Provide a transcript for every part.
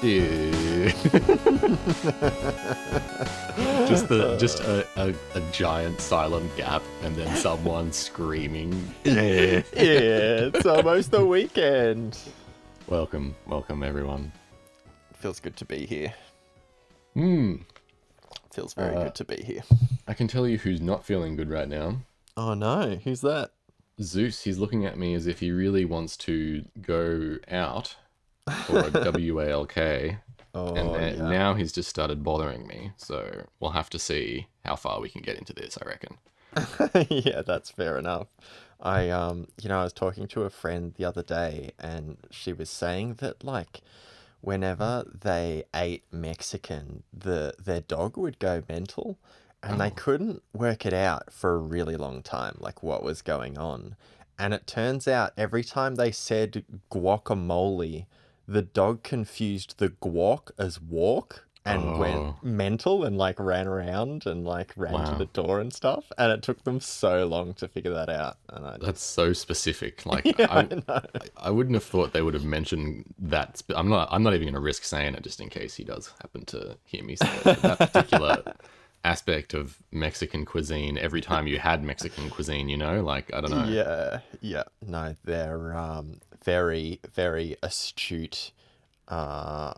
Dude. just the just a, a, a giant silent gap and then someone screaming. yeah, it's almost the weekend. Welcome, welcome everyone. Feels good to be here. Hmm. Feels very Uh, good to be here. I can tell you who's not feeling good right now. Oh no, who's that? Zeus, he's looking at me as if he really wants to go out for a WALK, Oh, and then, yeah. now he's just started bothering me. So we'll have to see how far we can get into this. I reckon. yeah, that's fair enough. I um, you know, I was talking to a friend the other day, and she was saying that like, whenever they ate Mexican, the their dog would go mental, and they Oh. couldn't work it out for a really long time, like what was going on. And it turns out every time they said guacamole, the dog confused the guac as walk and Oh. went mental and like ran around and like ran to the door and stuff. And it took them so long to figure that out. And I That's so specific. Like yeah, I, I. I wouldn't have thought they would have mentioned that. I'm not. I'm not even going to risk saying it just in case he does happen to hear me say it. That particular aspect of Mexican cuisine. Every time you had Mexican cuisine, you know, like I don't know. Yeah, yeah. No, they're um very, very astute uh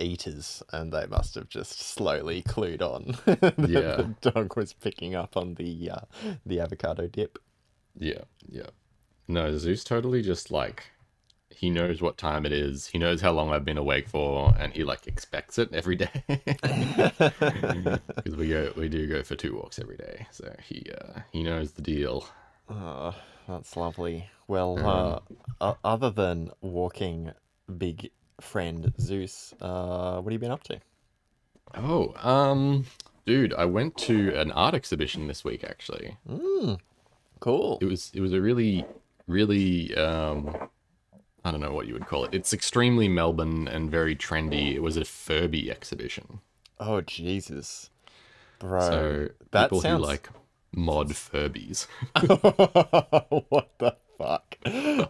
eaters and they must have just slowly clued on that Yeah. the dog was picking up on the uh the avocado dip. Yeah, yeah. No, Zeus totally just like he knows what time it is. He knows how long I've been awake for, and he like expects it every day. Because we go, we do go for two walks every day, so he uh, he knows the deal. Oh, that's lovely. Well, uh, other than walking big friend Zeus, uh, what have you been up to? Oh, um, dude, I went to an art exhibition this week. Actually, Mm, cool. it was it was a really really um, I don't know what you would call it. It's extremely Melbourne and very trendy. It was a Furby exhibition. Oh, Jesus. Bro, So that people sounds who like mod Furbies. what the fuck?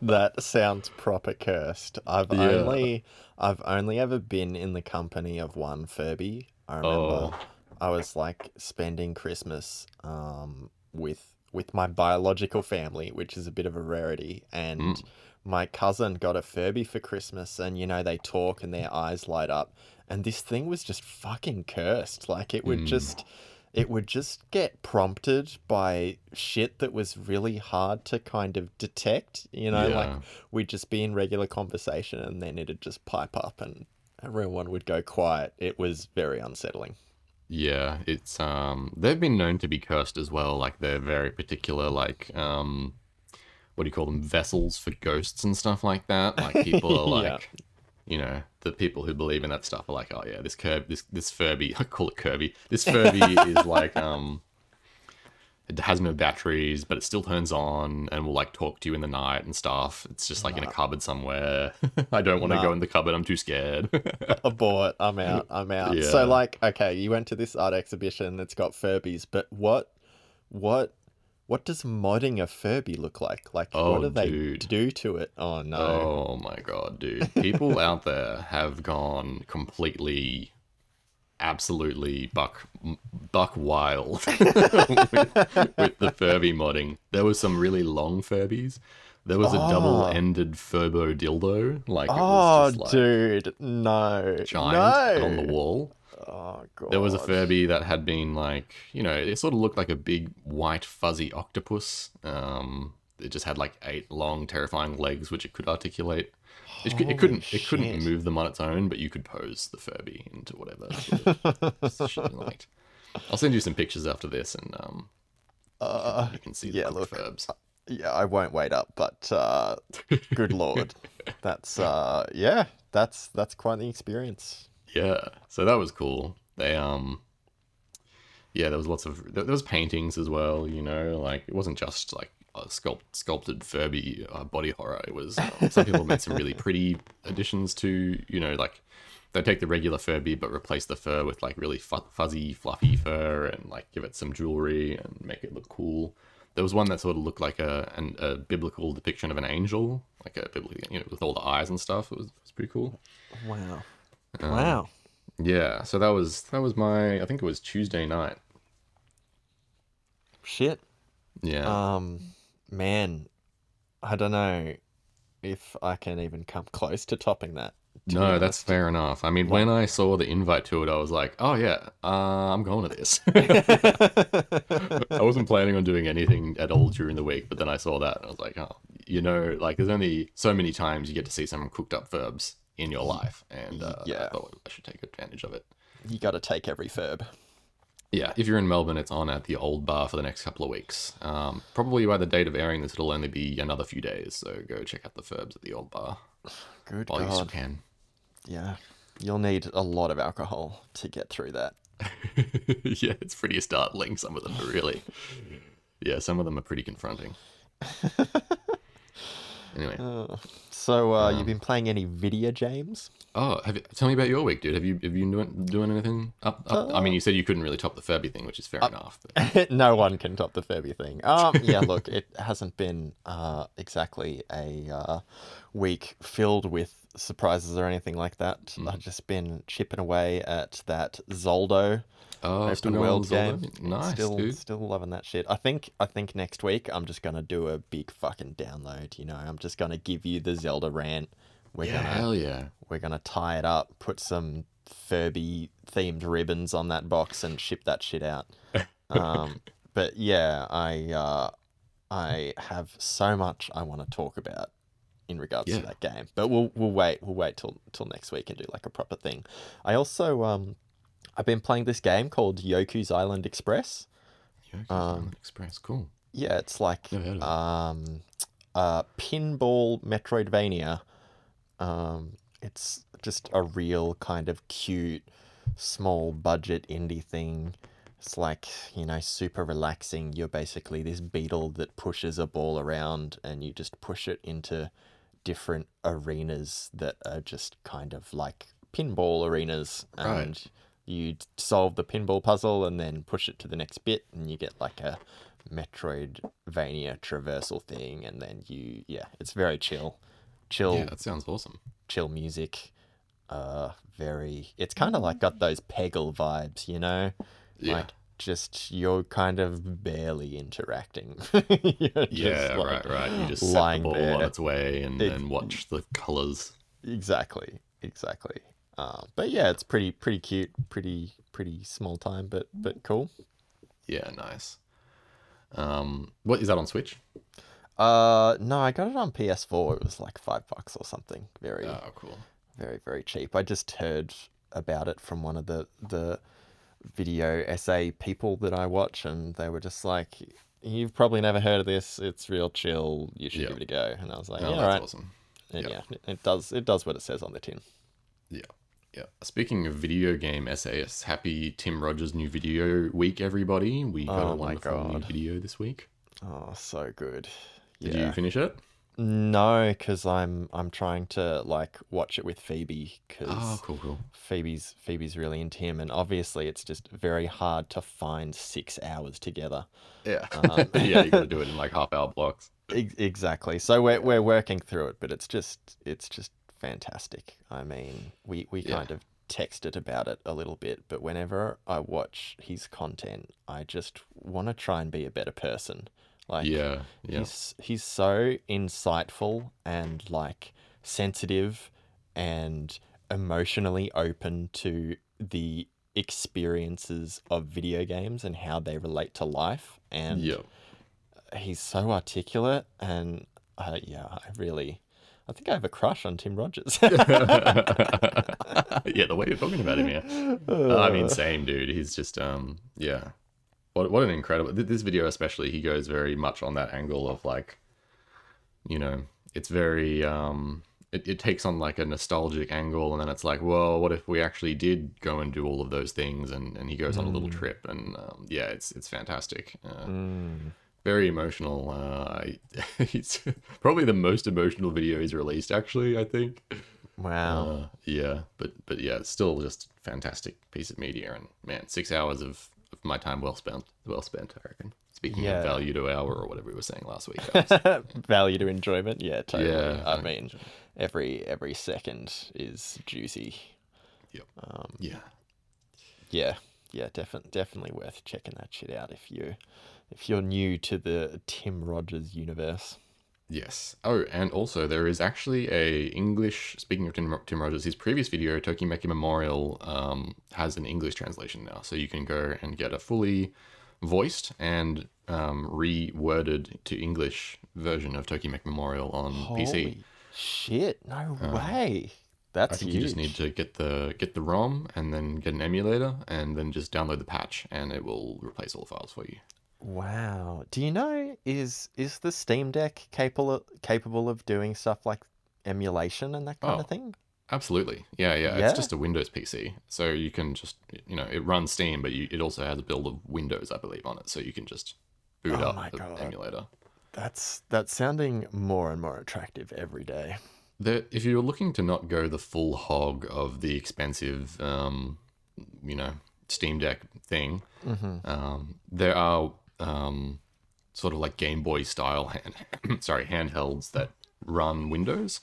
That sounds proper cursed. I've Yeah. only I've only ever been in the company of one Furby. I remember Oh. I was like spending Christmas um with with my biological family, which is a bit of a rarity, and Mm. My cousin got a Furby for Christmas and you know they talk and their eyes light up and this thing was just fucking cursed. Like it would Mm. just it would just get prompted by shit that was really hard to kind of detect. You know, like we'd just be in regular conversation and then it'd just pipe up and everyone would go quiet. It was very unsettling. Yeah, it's um they've been known to be cursed as well. Like they're very particular, like um what do you call them? Vessels for ghosts and stuff like that. Like people are Yeah. like you know, the people who believe in that stuff are like, oh yeah, this curb this this Furby I call it Kirby. This Furby is like um it has no batteries, but it still turns on and will like talk to you in the night and stuff. It's just like in a cupboard somewhere. I don't want to Nah. go in the cupboard, I'm too scared. Abort. I'm out. I'm out. Yeah. So like, okay, you went to this art exhibition that's got Furbies, but what what what does modding a Furby look like? Like Oh, what do they dude. do to it? Oh no. Oh my god, dude. People out there have gone completely absolutely buck buck wild with, with the Furby modding. There was some really long Furbies. There was a Oh. double-ended Furbo dildo, like it Oh, was ah, just like dude, no. giant no. on the wall. Oh god. There was a Furby that had been like, you know, it sort of looked like a big white fuzzy octopus. Um, it just had like eight long, terrifying legs which it could articulate. It, it couldn't. It couldn't move them on its own, but you could pose the Furby into whatever sort of liked. I'll send you some pictures after this, and um, Uh, you can see yeah, look. Furbs. yeah, I won't wait up, but uh, good lord, that's uh, yeah, that's that's quite the experience. Yeah, so that was cool. They um, yeah, there was lots of there was paintings as well. You know, like it wasn't just like sculpt, sculpted Furby uh, body horror. It was um, some people made some really pretty additions to you know like they take the regular Furby but replace the fur with like really fu- fuzzy, fluffy fur and like give it some jewelry and make it look cool. There was one that sort of looked like a an, a biblical depiction of an angel, like a biblical, you know, with all the eyes and stuff. It was, it was pretty cool. Wow. Um, Wow. Yeah, so that was that was my I think it was Tuesday night. Shit. Yeah. Um, man, I don't know if I can even come close to topping that. to no, that's fair enough. I mean, when I saw the invite to it, I was like, "Oh yeah, uh, I'm going to this." I wasn't planning on doing anything at all during the week, but then I saw that and I was like, "Oh, you know, like there's only so many times you get to see some cooked up verbs in your life, and uh, Yeah. I thought I should take advantage of it." you got to take every verb. Yeah, if you're in Melbourne, it's on at the old bar for the next couple of weeks. Um, probably by the date of airing this, it'll only be another few days. So go check out the Furbs at the old bar Good while you still can. Yeah. You'll need a lot of alcohol to get through that. yeah, it's pretty startling. Some of them are really. Yeah, some of them are pretty confronting. anyway, Oh. So, uh, Um, you've been playing any video games? oh, have you, tell me about your week, dude. Have you have you doing doing anything up? up? I mean, you said you couldn't really top the Furby thing, which is fair enough. But, no one can top the Furby thing. Um, yeah, look, it hasn't been uh, exactly a uh, week filled with surprises or anything like that. I've just been chipping away at that Zelda oh, still open going on world game. Nice, still, dude. still loving that shit. I think, I think next week I'm just gonna do a big fucking download. You know, I'm just gonna give you the Zelda rant. We're Yeah, gonna hell yeah. we're gonna tie it up, put some Furby themed ribbons on that box, and ship that shit out. Um, but yeah, I uh, I have so much I want to talk about in regards Yeah. to that game. But we'll we'll wait we'll wait till till next week and do like a proper thing. I also um I've been playing this game called Yoku's Island Express. Yoko's Um, Island Express, cool. Yeah, it's like Never heard of it. um, pinball Metroidvania. Um, it's just a real kind of cute, small budget indie thing. It's like, you know, super relaxing. You're basically this beetle that pushes a ball around and you just push it into different arenas that are just kind of like pinball arenas. Right. And you solve the pinball puzzle and then push it to the next bit and you get like a Metroidvania traversal thing, and then you, yeah, it's very chill, chill, Yeah, that sounds awesome. chill music. Uh, very. It's kind of like got those Peggle vibes, you know, Yeah. like just you're kind of barely interacting. Yeah, like, right, right. You just set lying the ball there. on its way and then watch the colors. Exactly, exactly. Uh, but yeah, it's pretty, pretty cute, pretty, pretty small time, but but cool. Yeah, nice. Um, what is that on Switch? Uh, no, I got it on PS4. It was like five bucks or something. Very, Oh, cool. very very cheap. I just heard about it from one of the the video essay people that I watch, and they were just like, "You've probably never heard of this. It's real chill. You should Yeah. give it a go." And I was like, Oh, "Yeah, that's all right." awesome. And Yeah. yeah, it does it does what it says on the tin. Yeah. Yeah. Speaking of video game essayists, happy Tim Rogers new video week, everybody. We got Oh a wonderful new video this week. Oh, so good. Did yeah. you finish it? No, because I'm I'm trying to like watch it with Phoebe because Oh, cool, cool. Phoebe's Phoebe's really into him, and obviously it's just very hard to find six hours together. Yeah. Um, yeah, you got to do it in like half hour blocks. Ex- exactly. So we're we're working through it, but it's just it's just fantastic. I mean, we we Yeah. kind of texted about it a little bit, but whenever I watch his content, I just want to try and be a better person. Like Yeah. Yeah. he's he's so insightful and like sensitive and emotionally open to the experiences of video games and how they relate to life and Yeah. he's so articulate and uh, yeah i really i think i have a crush on tim rogers yeah, the way you're talking about him, yeah. Uh, I mean, same dude. He's just, um, yeah. What what an incredible. This video especially, he goes very much on that angle of like, you know, it's very, um, it, it takes on like a nostalgic angle, and then it's like, well, what if we actually did go and do all of those things? And and he goes on a little trip, and um, yeah, it's it's fantastic. Uh, Mm. Very emotional. Uh, it's probably the most emotional video he's released, actually. I think. wow Uh, yeah, but but yeah, it's still just fantastic piece of media, and man, six hours of, of my time well spent. Well spent, I reckon. Speaking Yeah. of value to hour or whatever we were saying last week. was- value to enjoyment yeah totally Yeah, i to mean every every second is juicy Yep. Um, Yeah. yeah, yeah, definitely, definitely worth checking that shit out if you if you're new to the Tim Rogers universe. Yes. Oh, and also there is actually a English. Speaking of Tim, Tim Rogers, his previous video, Tokimeki Memorial, um, has an English translation now, so you can go and get a fully voiced and um, reworded to English version of Tokimeki Memorial on PC. Holy shit! No way. That's I think huge. you just need to get the get the ROM and then get an emulator and then just download the patch and it will replace all the files for you. Wow. Do you know is is the Steam Deck capable capable of doing stuff like emulation and that kind Oh. of thing? Absolutely. Yeah, yeah. Yeah? It's just a Windows PC. So you can just, you know, it runs Steam, but you, it also has a build of Windows, I believe, on it. So you can just boot Oh up the God. emulator. That's that's sounding more and more attractive every day. If you're looking to not go the full hog of the expensive, um, you know, Steam Deck thing, Mm-hmm. um, there are um, sort of like Game Boy style, hand, sorry, handhelds that run Windows.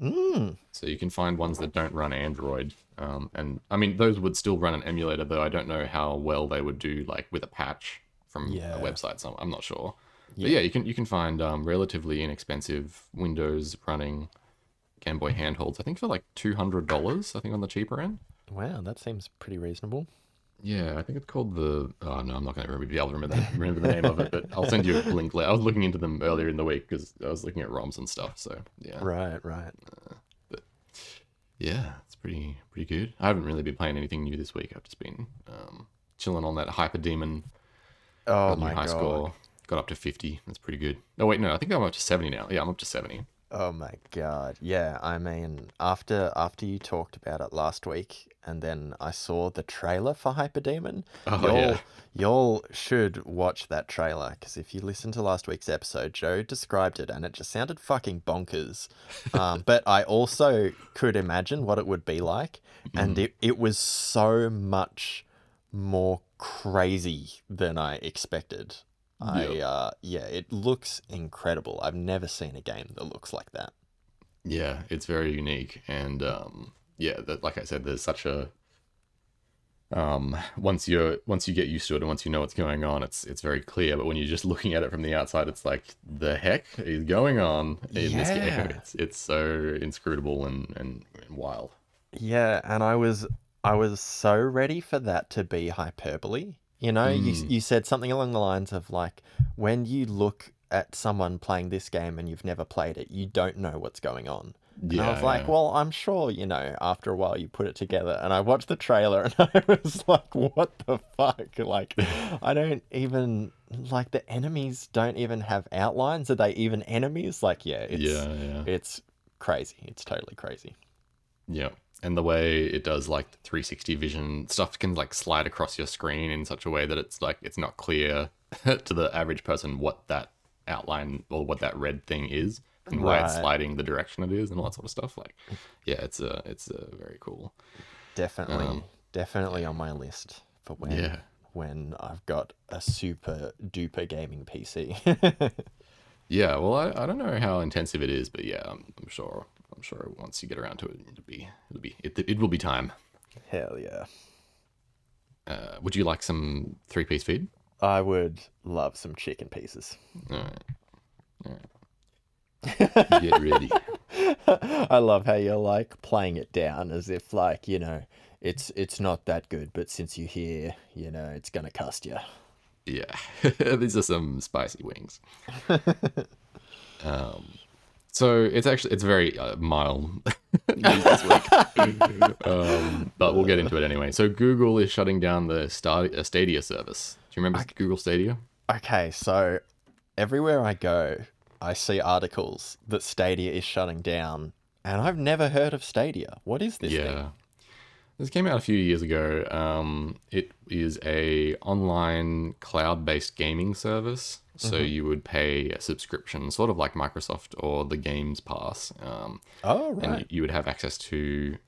Mm. So you can find ones that don't run Android. Um, and I mean, those would still run an emulator, though I don't know how well they would do, like with a patch from Yeah. a website. So I'm not sure. Yeah. But Yeah. you can you can find um, relatively inexpensive Windows running Game Boy handholds. I think for like two hundred dollars. I think on the cheaper end. Wow, that seems pretty reasonable. Yeah, I think it's called the. Oh no, I'm not going to be able to remember the, remember the name of it, but I'll send you a link. later. I was looking into them earlier in the week because I was looking at ROMs and stuff. So yeah, Right, right. But yeah, it's pretty pretty good. I haven't really been playing anything new this week. I've just been um, chilling on that Hyper Demon Oh my high god. score. Got up to fifty. That's pretty good. No wait, no, I think I'm up to seventy now. Yeah, I'm up to seventy. Oh my god. Yeah, I mean, after after you talked about it last week and then I saw the trailer for Hyperdemon, Oh, y'all yeah. y'all should watch that trailer because if you listen to last week's episode, Joe described it and it just sounded fucking bonkers. Um, but I also could imagine what it would be like and it, it was so much more crazy than I expected. I Yeah. uh yeah, it looks incredible. I've never seen a game that looks like that. Yeah, it's very unique, and um, yeah, that like I said, there's such a um, once you're once you get used to it and once you know what's going on, it's it's very clear. But when you're just looking at it from the outside, it's like the heck is going on in this game. It's it's so inscrutable and and, and wild. Yeah, and I was I was so ready for that to be hyperbole. You know, you Mm. you said something along the lines of like when you look at someone playing this game and you've never played it, you don't know what's going on. And I was like, yeah. well, I'm sure, you know, after a while you put it together. And I watched the trailer and I was like, what the fuck? Like, I don't even, like, the enemies don't even have outlines. Are they even enemies? Like, yeah, it's, yeah, yeah. it's crazy. It's totally crazy. Yeah. And the way it does like the 360 vision stuff can like slide across your screen in such a way that it's like it's not clear to the average person what that outline or what that red thing is and why it's sliding the direction it is and all that sort of stuff. Like, yeah, it's a it's a very cool. Definitely, Um, definitely on my list for when Yeah. when I've got a super duper gaming PC. Yeah. Well, I, I don't know how intensive it is, but yeah, I'm, I'm sure I'm sure once you get around to it, it'll be it'll be it, it will be time. Hell yeah. Uh, would you like some three piece feed? I would love some chicken pieces. All right. All right. Get ready. I love how you're like playing it down as if like, you know, it's it's not that good, but since you're here, you know, it's gonna cost you. Yeah, these are some spicy wings. um, so it's actually it's very uh, mild this week, um, but we'll get into it anyway. So Google is shutting down the Star- uh, Stadia service. Do you remember Google Stadia? Okay, so everywhere I go, I see articles that Stadia is shutting down, and I've never heard of Stadia. What is this yeah. thing? This came out a few years ago. Um, it is a online cloud-based gaming service. So you would pay a subscription, sort of like Microsoft or the Games Pass. Um, Oh, right. and you would have access to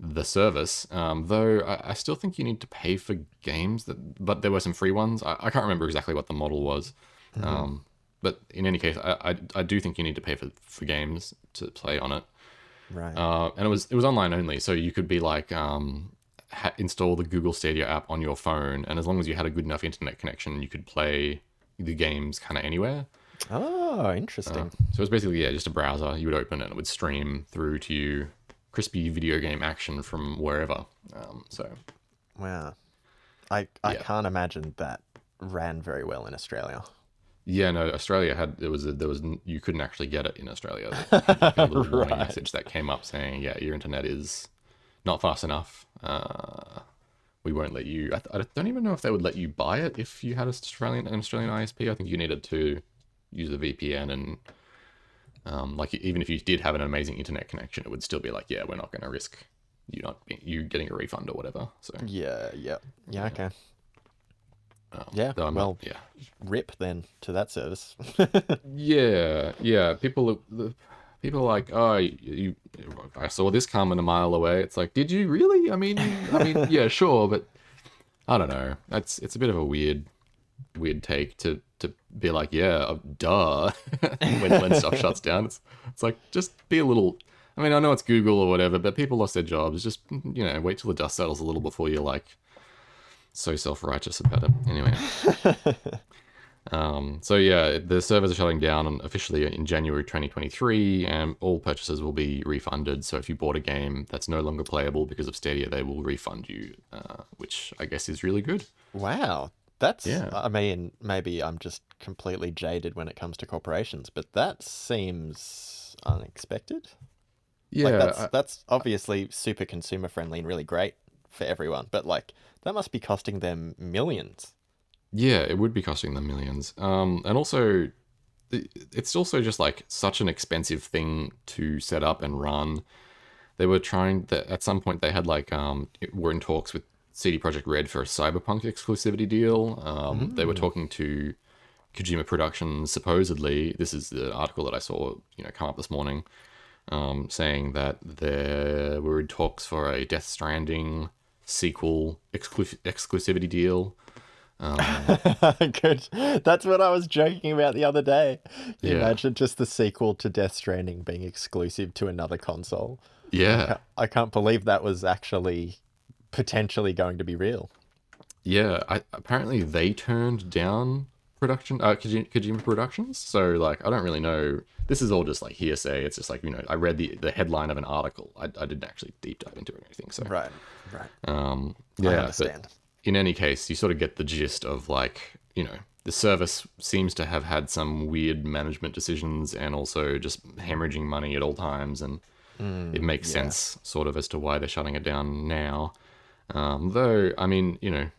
the service. Um, though I, I still think you need to pay for games that, but there were some free ones. I, I can't remember exactly what the model was. Um, but in any case, I, I, I do think you need to pay for, for games to play on it. Right. uh, and it was it was online only, so you could be like um, ha- install the Google Stadia app on your phone, and as long as you had a good enough internet connection, you could play the games kind of anywhere. oh, interesting. So it was basically yeah, just a browser you would open it, and it would stream through to you crispy video game action from wherever. Um, so wow. I I yeah. can't imagine that ran very well in Australia. Yeah, no, Australia had there was a, there was you couldn't actually get it in Australia. Was a little warning Right. message that came up saying yeah, your internet is not fast enough. Uh, we won't let you. I, th- I don't even know if they would let you buy it if you had an Australian an Australian ISP. I think you needed to use a VPN and um, like even if you did have an amazing internet connection, it would still be like, yeah, we're not going to risk you not you getting a refund or whatever. So Yeah, yeah. Yeah, okay. Um, Yeah, though I'm well- not- yeah, Rip then to that service. yeah, yeah. People, the, people are like, oh, you, you, I saw this coming a mile away. It's like, did you really? I mean, I mean, yeah, sure, but I don't know. That's it's a bit of a weird, weird take to to be like, yeah, uh, duh. when when stuff shuts down, it's it's like just be a little. I mean, I know it's Google or whatever, but people lost their jobs. Just you know, wait till the dust settles a little before you're like so self righteous about it. Anyway. Um, so yeah, the servers are shutting down officially in January 2023, and all purchases will be refunded. So if you bought a game that's no longer playable because of Stadia, they will refund you, uh, which I guess is really good. wow. That's Yeah. I mean, maybe I'm just completely jaded when it comes to corporations, but that seems unexpected. Yeah, like that's I- that's obviously super consumer friendly and really great for everyone, but like that must be costing them millions. yeah, it would be costing them millions. Um, and also, it- it's also just like such an expensive thing to set up and run. They were trying that at some point they had like um were in talks with CD Projekt Red for a Cyberpunk exclusivity deal. Um, They were talking to Kojima Productions supposedly. This is the article that I saw you know come up this morning, um, saying that there were in talks for a Death Stranding sequel exclu- exclusivity deal. Um, Good. That's what I was joking about the other day. Yeah. Imagine just the sequel to Death Stranding being exclusive to another console. Yeah, I can't believe that was actually potentially going to be real. Yeah, I, apparently they turned down production, uh, Kojima, Productions. So like, I don't really know. This is all just like hearsay. It's just like you know, I read the the headline of an article. I, I didn't actually deep dive into it or anything. So Right. Right. um, yeah, but in any case, you sort of get the gist of like you know the service seems to have had some weird management decisions and also just hemorrhaging money at all times, and it makes yeah. sense sort of as to why they're shutting it down now. Um, though, I mean, you know,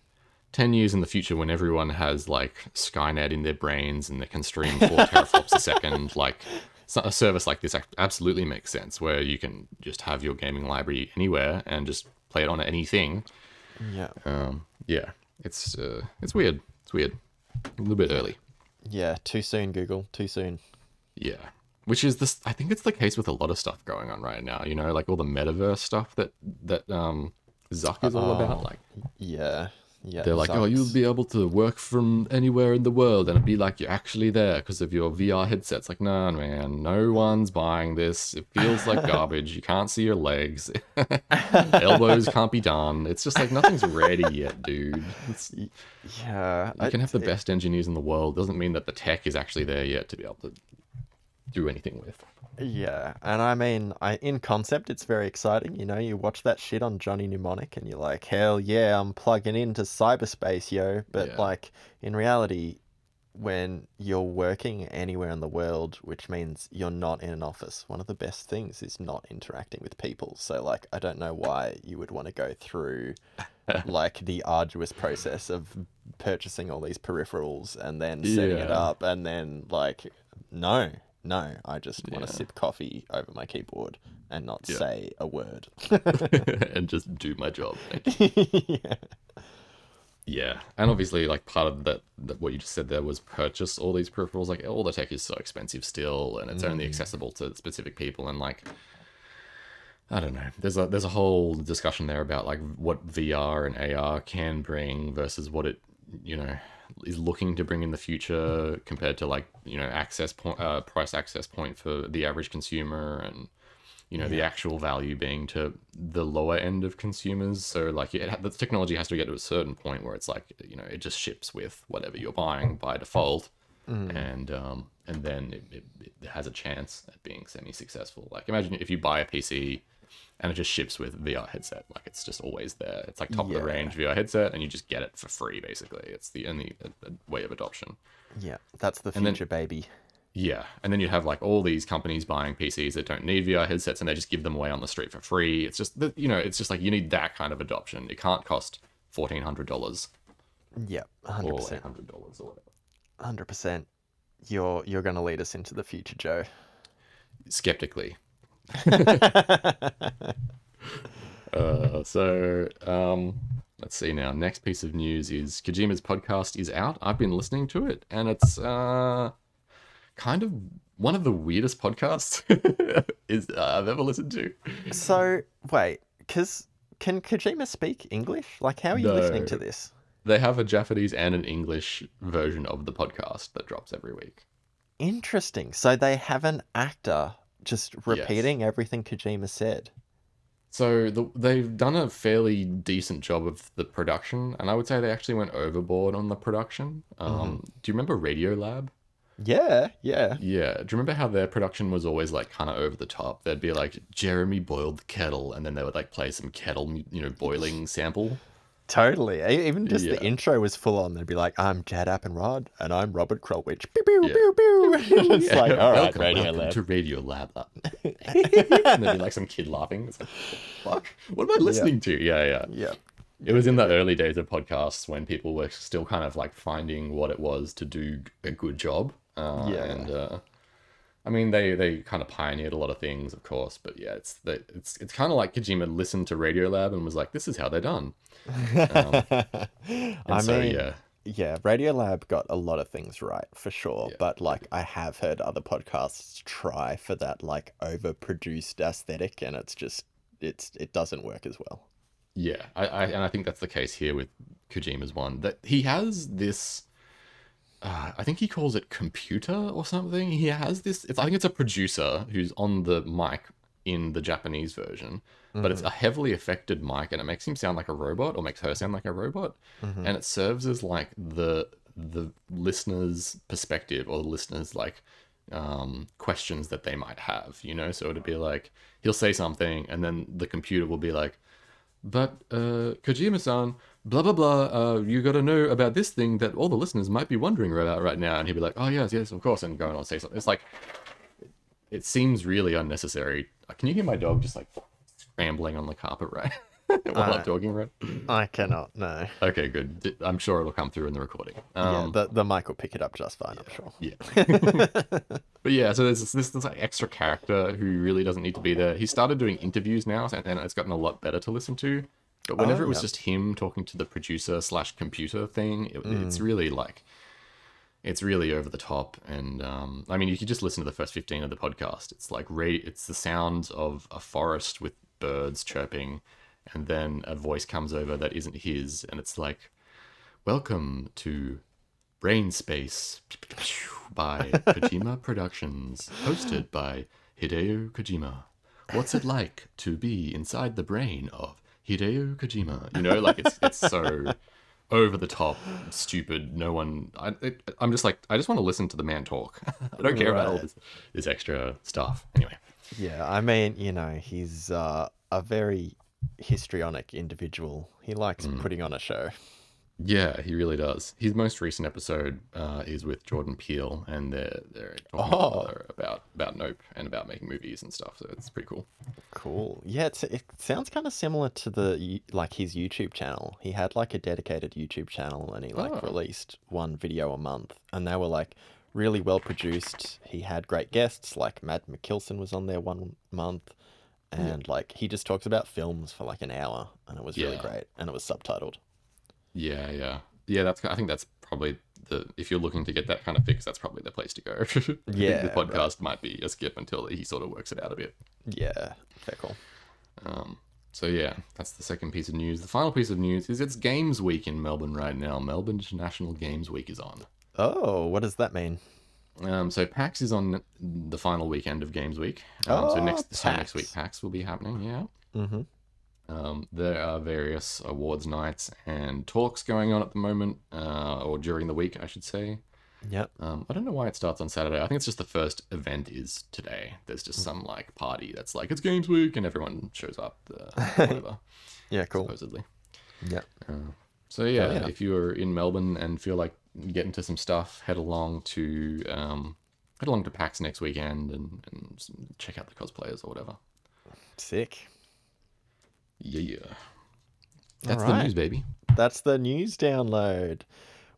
10 years in the future when everyone has like Skynet in their brains and they can stream four teraflops a second, like a service like this absolutely makes sense where you can just have your gaming library anywhere and just play it on anything. Yeah. Um, yeah, it's uh, it's weird. It's weird. A little bit early. Yeah. Too soon, Google. Too soon. Yeah. Which is this I think it's the case with a lot of stuff going on right now, you know, like all the metaverse stuff that that um Zuck is all about. Like Yeah. Yeah. they're like, oh, you'll be able to work from anywhere in the world, and it'd be like you're actually there because of your VR headsets. Like, no, man, no one's buying this. It feels like garbage. You can't see your legs. Elbows can't be done. It's just like nothing's ready yet, dude. It's, you can have the it- best engineers in the world. Doesn't mean that the tech is actually there yet to be able to do anything with. Yeah, and I mean, I in concept, it's very exciting. You know, you watch that shit on Johnny Mnemonic, and you're like, hell yeah, I'm plugging into cyberspace, yo. But Yeah. like in reality, when you're working anywhere in the world, which means you're not in an office, one of the best things is not interacting with people. So like, I don't know why you would want to go through like the arduous process of purchasing all these peripherals and then setting it Yeah. up and then like no no i just want to sip coffee over my keyboard and not Yeah. say a word and just do my job. yeah. Yeah, and obviously, like part of that, that what you just said there was purchase all these peripherals. Like all the tech is so expensive still, and it's only mm. accessible to specific people. And like, I don't know. There's a there's a whole discussion there about like what VR and AR can bring versus what it you know is looking to bring in the future compared to like you know access point uh, price access point for the average consumer and You know, the actual value being to the lower end of consumers. So, like, it, the technology has to get to a certain point where it's like, you know, it just ships with whatever you're buying by default, and um, and then it, it, it has a chance at being semi-successful. Like, imagine if you buy a PC and it just ships with VR headset. Like, it's just always there. It's like top of the range VR headset, and you just get it for free. Basically, it's the only uh, uh, way of adoption. Yeah, that's the then- future, baby. Yeah, and then you have like all these companies buying PCs that don't need VR headsets, and they just give them away on the street for free. It's just that you know, it's just like you need that kind of adoption. It can't cost fourteen hundred dollars Yeah, or hundred eight percent, hundred dollars or whatever. hundred percent. You're you're gonna lead us into the future, Joe. Skeptically. Uh, so um, let's see now. Next piece of news is Kojima's podcast is out. I've been listening to it, and it's uh, kind of one of the weirdest podcasts is uh, I've ever listened to. So wait, cause can Kojima speak English? Like, how are you listening to this? They have a Japanese and an English version of the podcast that drops every week. Interesting. So they have an actor just repeating everything Kojima said. So the, they've done a fairly decent job of the production, and I would say they actually went overboard on the production. Um, Do you remember Radio Lab? Yeah, yeah. Yeah. Do you remember how their production was always like kind of over the top? They'd be like, Jeremy boiled the kettle, and then they would like play some kettle, you know, boiling sample. Totally. Even just Yeah. the intro was full on. They'd be like, I'm Jad Abumrad, and I'm Robert Krulwich. Pew, pew, Yeah. pew, it's like, all right, welcome, Radio welcome Lab. to Radio Lab. and there'd be like some kid laughing. It's like, fuck, what am I listening to? Yeah, yeah. Yeah. It was in the early days of podcasts when people were still kind of like finding what it was to do a good job. Uh, Yeah. And uh, I mean, they they kind of pioneered a lot of things, of course. But yeah, it's the, it's it's kind of like Kojima listened to Radiolab and was like, "This is how they're done." Um, I And so mean, yeah, yeah, Radiolab got a lot of things right for sure, but like I have heard other podcasts try for that like overproduced aesthetic, and it's just it's it doesn't work as well. Yeah, I, I and I think that's the case here with Kojima's one. That he has this. Uh, I think he calls it computer or something. He has this. It's, I think it's a producer who's on the mic in the Japanese version, but it's a heavily affected mic, and it makes him sound like a robot, or makes her sound like a robot, and it serves as like the the listener's perspective or the listener's like um, questions that they might have. You know, so it'd be like he'll say something, and then the computer will be like, but uh, Kojima-san, blah blah blah. Uh, you got to know about this thing that all the listeners might be wondering about right now. And he'd be like, "Oh yes, yes, of course," and go on and say something. It's like it seems really unnecessary. Can you hear my dog just like scrambling on the carpet right while Uh, I'm talking? Right? I cannot. No. Okay, good. I'm sure it'll come through in the recording. Um, yeah, the the mic will pick it up just fine. I'm sure. yeah. but yeah, so there's this, this, this like extra character who really doesn't need to be there. He started doing interviews now, and, and it's gotten a lot better to listen to. But whenever Oh, it was yeah. just him talking to the producer slash computer thing, it, it's really like it's really over the top. And um, I mean, you could just listen to the first fifteen of the podcast. It's like ra- it's the sounds of a forest with birds chirping, and then a voice comes over that isn't his, and it's like, "Welcome to Brain Space by Kojima Productions, hosted by Hideo Kojima. What's it like to be inside the brain of Hideo Kojima? You know, like it's it's so over the top, stupid. No one. I, I'm just like I just want to listen to the man talk. I don't care about all this, this extra stuff. Anyway, Yeah, I mean, you know, he's uh, a very histrionic individual. He likes Mm. putting on a show. yeah, he really does. His most recent episode uh, is with Jordan Peele, and they're they're talking Oh. about about Nope and about making movies and stuff. So it's pretty cool. Cool. Yeah, it's, it sounds kind of similar to the like his YouTube channel. He had like a dedicated YouTube channel, and he like Oh. released one video a month, and they were like really well produced. He had great guests, like Mads Mikkelsen was on there one month, and like he just talks about films for like an hour, and it was really Yeah. great, and it was subtitled. Yeah, yeah, yeah. That's I think that's probably the if you're looking to get that kind of fix, that's probably the place to go. Yeah, the right. podcast might be a skip until he sort of works it out a bit. Yeah, fair call. Um, so yeah, that's the second piece of news. The final piece of news is it's Games Week in Melbourne right now. Melbourne International Games Week is on. Oh, what does that mean? Um, so PAX is on the final weekend of Games Week. Um, so Oh, next so next week PAX. PAX will be happening. Yeah. Mm-hmm. Um, there are various awards nights and talks going on at the moment, uh, or during the week, I should say. Yep. Um, I don't know why it starts on Saturday. I think it's just the first event is today. There's just some like party that's like it's Games Week and everyone shows up. Uh, whatever, Yeah. Cool. supposedly. Yeah. Uh, so yeah, yeah. if you're in Melbourne and feel like getting into some stuff, head along to um, head along to PAX next weekend and, and check out the cosplayers or whatever. Sick. Yeah, that's the news, baby. That's the news download.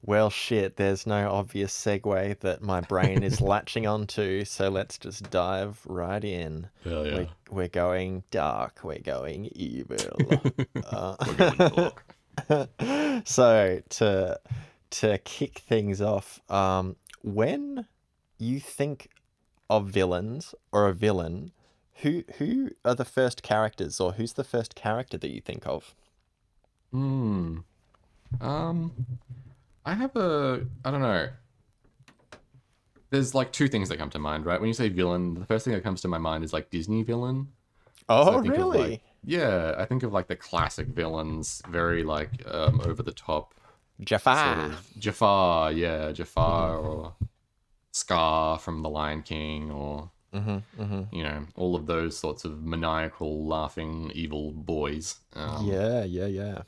Well, shit, there's no obvious segue that my brain is latching onto, so let's just dive right in. Hell yeah. We're, we're going dark, we're going evil. Uh, We're going dark. so, to, to kick things off, um, when you think of villains or a villain, who who are the first characters, or who's the first character that you think of? Hmm. Um, I have a. I don't know. There's like two things that come to mind, right? When you say villain, the first thing that comes to my mind is like Disney villain. Oh, really? like- yeah, I think of like the classic villains, very like um, over the top. Jafar. Sort of Jafar, yeah, Jafar Mm-hmm. or Scar from The Lion King, or hmm hmm you know, all of those sorts of maniacal, laughing, evil boys. Um, yeah, yeah, yeah.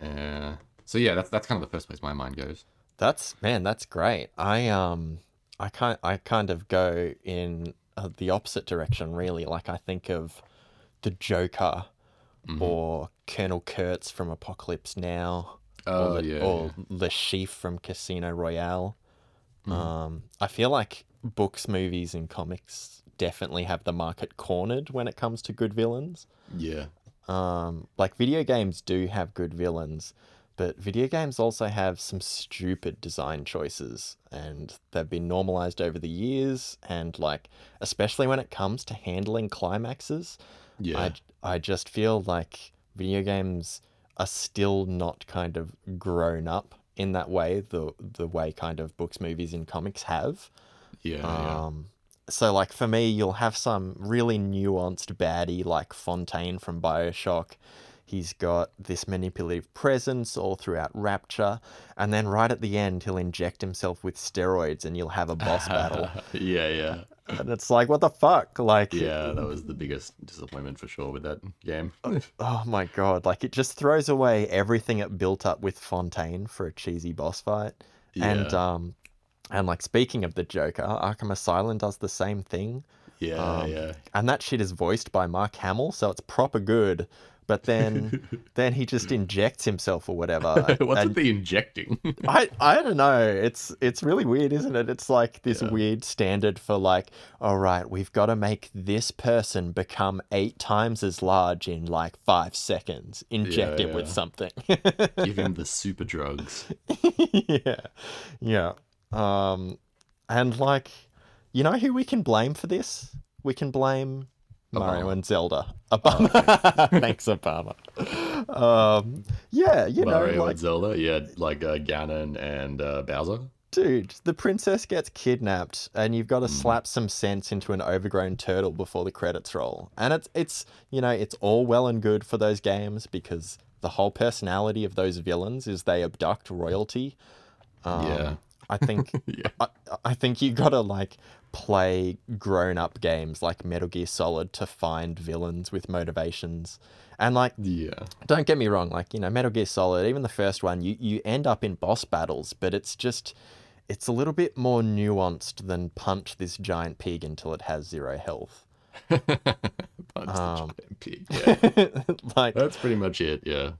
Uh, so yeah, that's that's kind of the first place my mind goes. That's man, that's great. I um, I kind I kind of go in uh, the opposite direction, really. Like I think of the Joker Mhm. or Colonel Kurtz from Apocalypse Now, Oh or, the, yeah, or the Chiffre from Casino Royale. Mhm. Um, I feel like books, movies, and comics definitely have the market cornered when it comes to good villains. yeah, Um, like video games do have good villains, but video games also have some stupid design choices, and they've been normalized over the years. And like, especially when it comes to handling climaxes, yeah, I I just feel like video games are still not kind of grown up in that way, the the way kind of books, movies, and comics have. yeah, yeah. Um, so like for me, you'll have some really nuanced baddie like Fontaine from Bioshock. He's got this manipulative presence all throughout Rapture, and then right at the end, he'll inject himself with steroids, and you'll have a boss battle. yeah, yeah, And it's like, what the fuck? Like, yeah. That was the biggest disappointment for sure with that game. oh my god! Like it just throws away everything it built up with Fontaine for a cheesy boss fight. And um, and like speaking of the Joker, Arkham Asylum does the same thing. yeah, um, yeah. and that shit is voiced by Mark Hamill, so it's proper good. But then, then he just injects himself or whatever. What's and with the injecting? I I don't know. It's it's really weird, isn't it? It's like this Yeah. weird standard for like, all right, we've got to make this person become eight times as large in like five seconds. Inject Yeah, him with something. Give him the super drugs. yeah, yeah. Um, and like, you know who we can blame for this? We can blame Mario Obama. and Zelda. Obama. Thanks, Obama. Um, yeah, you know, like, and Zelda, yeah, like uh, Ganon and uh, Bowser. dude, the princess gets kidnapped, and you've got to Hmm. slap some sense into an overgrown turtle before the credits roll. And it's it's you know it's all well and good for those games because the whole personality of those villains is they abduct royalty. Um, Yeah. I think Yeah, I, I think you gotta like play grown up games like Metal Gear Solid to find villains with motivations. And like yeah, don't get me wrong, like, you know, Metal Gear Solid, even the first one, you, you end up in boss battles, but it's just it's a little bit more nuanced than punch this giant pig until it has zero health. Punch the Um, giant pig. Yeah, like that's pretty much it. Yeah,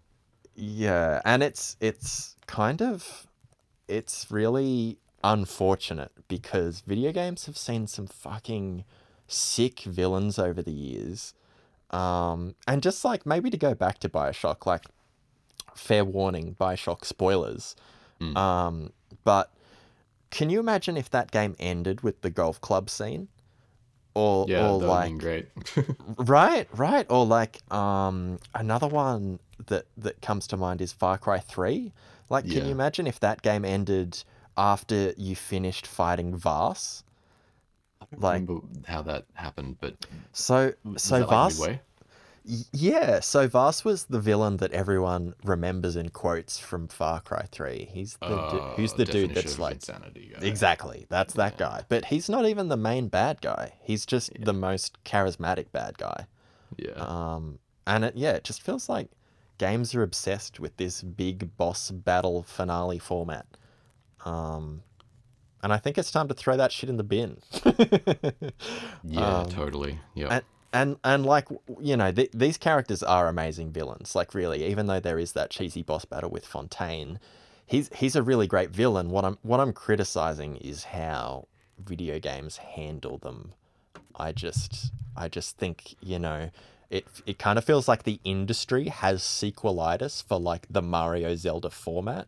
Yeah, and it's it's kind of it's really unfortunate because video games have seen some fucking sick villains over the years. Um, and just like maybe to go back to BioShock, like fair warning, BioShock spoilers. Mm. Um, but can you imagine if that game ended with the golf club scene? Or yeah, or like great. Right, right. Or like um another one that that comes to mind is Far Cry 3. Like can Yeah. you imagine if that game ended after you finished fighting Vaas. Like- remember how that happened, but So so like Vaas? Y- Yeah, so Vaas was the villain that everyone remembers and quotes from Far Cry 3. He's the du- who's Uh, the dude that's like insanity. guy. exactly, that's that guy. But he's not even the main bad guy. He's just the most charismatic bad guy. Yeah. Um and it yeah, it just feels like games are obsessed with this big boss battle finale format. Um and I think it's time to throw that shit in the bin. yeah, um, totally. Yeah. and and and like you know th- these characters are amazing villains like really even though there is that cheesy boss battle with fontaine he's he's a really great villain what i'm what i'm criticizing is how video games handle them i just i just think you know it it kind of feels like the industry has sequelitis for like the mario zelda format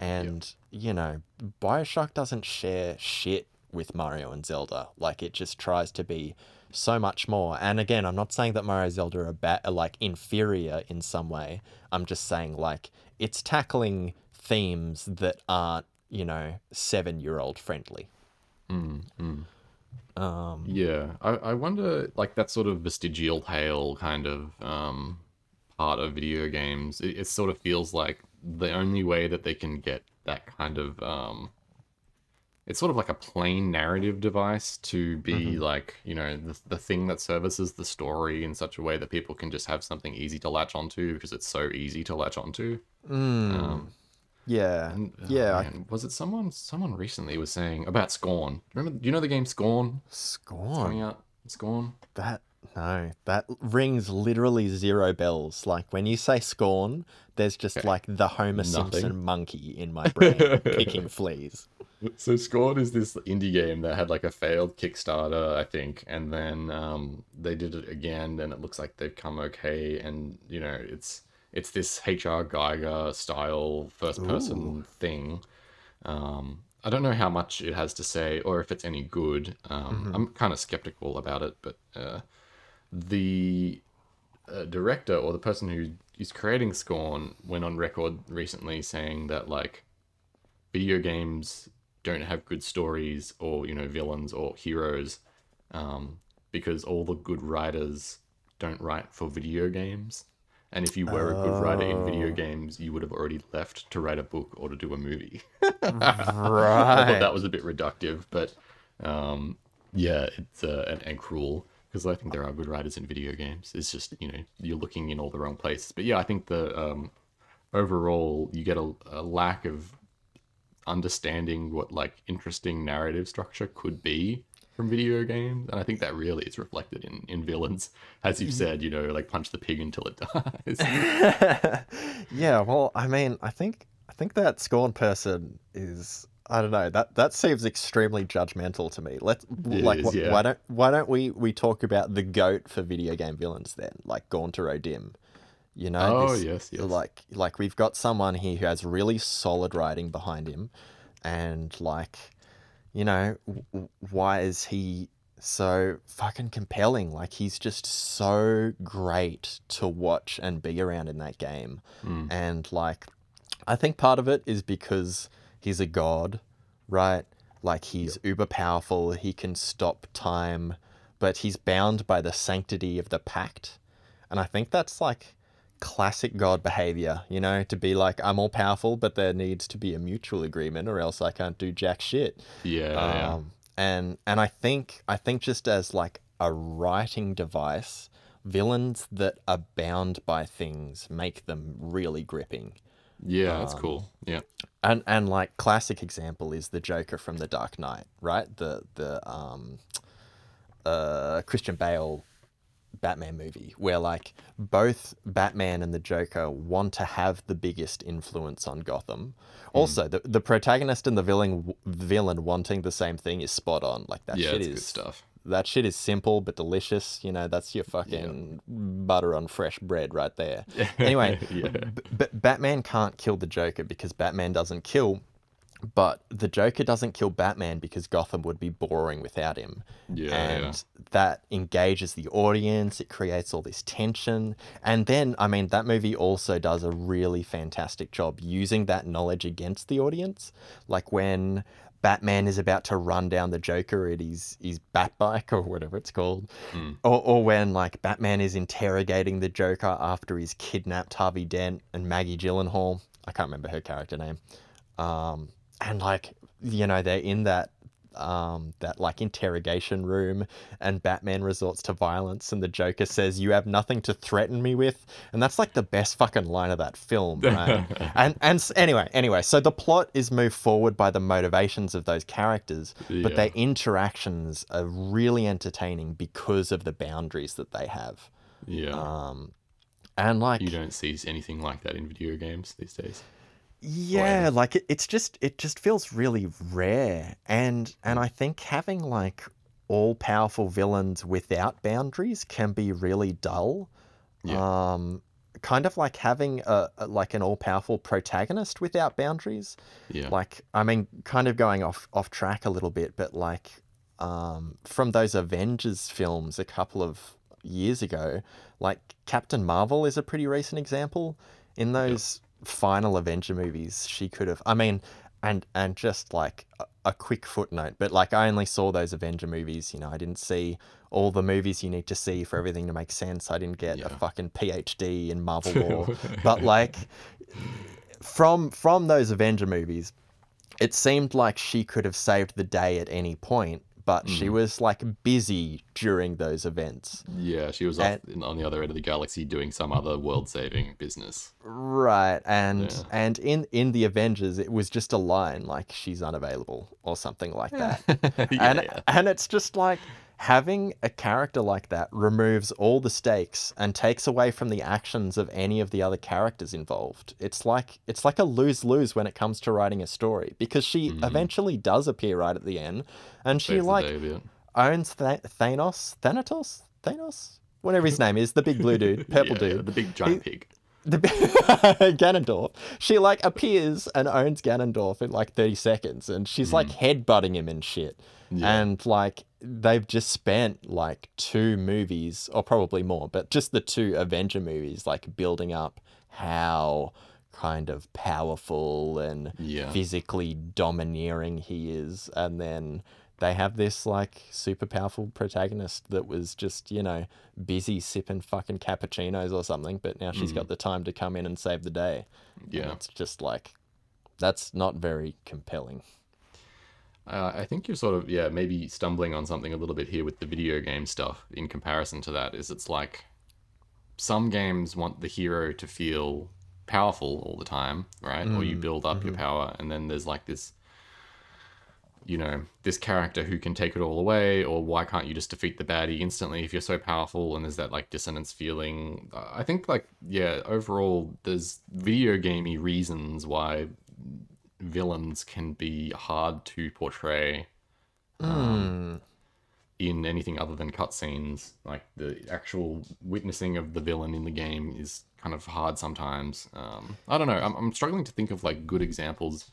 and you know bioshock doesn't share shit with mario and zelda. Like it just tries to be so much more. And again i'm not saying that mario and zelda are, ba- are like inferior in some way. I'm just saying like it's tackling themes that aren't you know seven year old friendly. Mm, mm. um Yeah, I, I wonder, like that sort of vestigial tail kind of um, part of video games. It, it sort of feels like the only way that they can get that kind of um, it's sort of like a plain narrative device to be like you know the, the thing that services the story in such a way that people can just have something easy to latch onto because it's so easy to latch onto. mm, Um, yeah and, oh, yeah man, was it someone? Someone recently was saying about Scorn. Remember? Do you know the game Scorn? It's coming scorn out. Scorn. that no that rings literally zero bells like when you say scorn there's just Okay. like the homer Nothing. simpson monkey in my brain kicking fleas So Scorn is this indie game that had like a failed Kickstarter, I think, and then um, they did it again, and it looks like they've come okay. And you know, it's it's this HR Giger style first person thing. Um, I don't know how much it has to say, or if it's any good. Um, I'm kind of skeptical about it, but uh, the uh, director or the person who is creating Scorn went on record recently saying that like video games don't have good stories or you know villains or heroes um, because all the good writers don't write for video games. And if you were a good writer in video Oh. games you would have already left to write a book or to do a movie. I thought that was a bit reductive but um, yeah it's uh, and, and cruel because i think there are good writers in video games. It's just you know you're looking in all the wrong places. But yeah i think the um, overall you get a, a lack of understanding what like interesting narrative structure could be from video games. And i think that really is reflected in in villains. As you've said you know like punch the pig until it dies. Yeah, well, I mean, I think I think that scorn person is I don't know that that seems extremely judgmental to me. Let's It like is, wh- yeah. why don't why don't we we talk about the goat for video game villains then, like Gaunter O'Dim. You know, oh this- yes yes like like we've got someone here who has really solid writing behind him, and like, you know, w- why is he so fucking compelling? Like he's just so great to watch and be around in that game, Mm. and like, I think part of it is because he's a god, right? Like he's uber powerful. He can stop time, but he's bound by the sanctity of the pact, and I think that's like classic god behavior, you know, to be like, I'm all powerful, but there needs to be a mutual agreement or else I can't do jack shit. yeah, yeah. Um, and and I think I think just as like a writing device, villains that are bound by things make them really gripping. Yeah that's um, cool yeah And and like classic example is the Joker from The Dark Knight, right? The the um uh Christian Bale Batman movie where like both Batman and the Joker want to have the biggest influence on Gotham. Also, the the protagonist and the villain villain wanting the same thing is spot on. Like that yeah shit is good stuff that shit is simple but delicious. You know, that's your fucking butter on fresh bread right there. Anyway, yeah B- B- Batman can't kill the Joker because Batman doesn't kill. but the Joker doesn't kill Batman because Gotham would be boring without him. Yeah, and yeah. that engages the audience, it creates all this tension. And then, I mean, that movie also does a really fantastic job using that knowledge against the audience. Like when Batman is about to run down the Joker at his, his bat bike or whatever it's called. Or, or when like Batman is interrogating the Joker after he's kidnapped Harvey Dent and Maggie Gyllenhaal. I can't remember her character name. Um, and like, you know, they're in that um that like interrogation room and Batman resorts to violence and the Joker says you have nothing to threaten me with and that's like the best fucking line of that film right and and anyway anyway so the plot is moved forward by the motivations of those characters but Yeah. their interactions are really entertaining because of the boundaries that they have Yeah. um and like you don't see anything like that in video games these days. Yeah, like it, it's just it just feels really rare, and and I think having like all powerful villains without boundaries can be really dull. Yeah. Um, kind of like having a, a like an all powerful protagonist without boundaries. Yeah. Like I mean, kind of going off off track a little bit, but like um, from those Avengers films a couple of years ago, like Captain Marvel is a pretty recent example. In those final Avenger movies, she could have. I mean, and and just like a, a quick footnote, but like I only saw those Avenger movies. You know, I didn't see all the movies you need to see for everything to make sense. I didn't get a fucking PhD in Marvel lore, but like from from those Avenger movies, it seemed like she could have saved the day at any point, but she Mm. was like busy during those events. yeah, she was off in, on the other end of the galaxy doing some other world-saving business. Right, and Yeah. and in in the Avengers, it was just a line like she's unavailable or something like that, yeah, and yeah. and it's just like having a character like that removes all the stakes and takes away from the actions of any of the other characters involved. It's like it's like a lose lose when it comes to writing a story because she mm-hmm. eventually does appear right at the end, and she Saves like day owns Th- Thanos, Thanatos, Thanos, whatever his name is, the big blue dude, purple Yeah, dude the big giant pig. the Ganondorf. She like appears and owns Ganondorf in like 30 seconds and she's like mm. headbutting him and shit. Yeah. And like they've just spent like two movies or probably more, but just the two Avenger movies like building up how kind of powerful and Yeah. physically domineering he is and then they have this like super powerful protagonist that was just you know busy sipping fucking cappuccinos or something but now she's got mm. the time to come in and save the day And Yeah. it's just like that's not very compelling Uh, I think you're sort of yeah maybe stumbling on something a little bit here with the video game stuff in comparison to that. Is it's like some games want the hero to feel powerful all the time, right? Or you build up your power, and then there's like this, you know, this character who can take it all away. Or why can't you just defeat the baddie instantly if you're so powerful? And there's that like dissonance feeling. Uh, I think like yeah, overall there's video gamey reasons why villains can be hard to portray um, in anything other than cutscenes. Like the actual witnessing of the villain in the game is kind of hard sometimes. Um, I don't know. I'm, I'm struggling to think of like good examples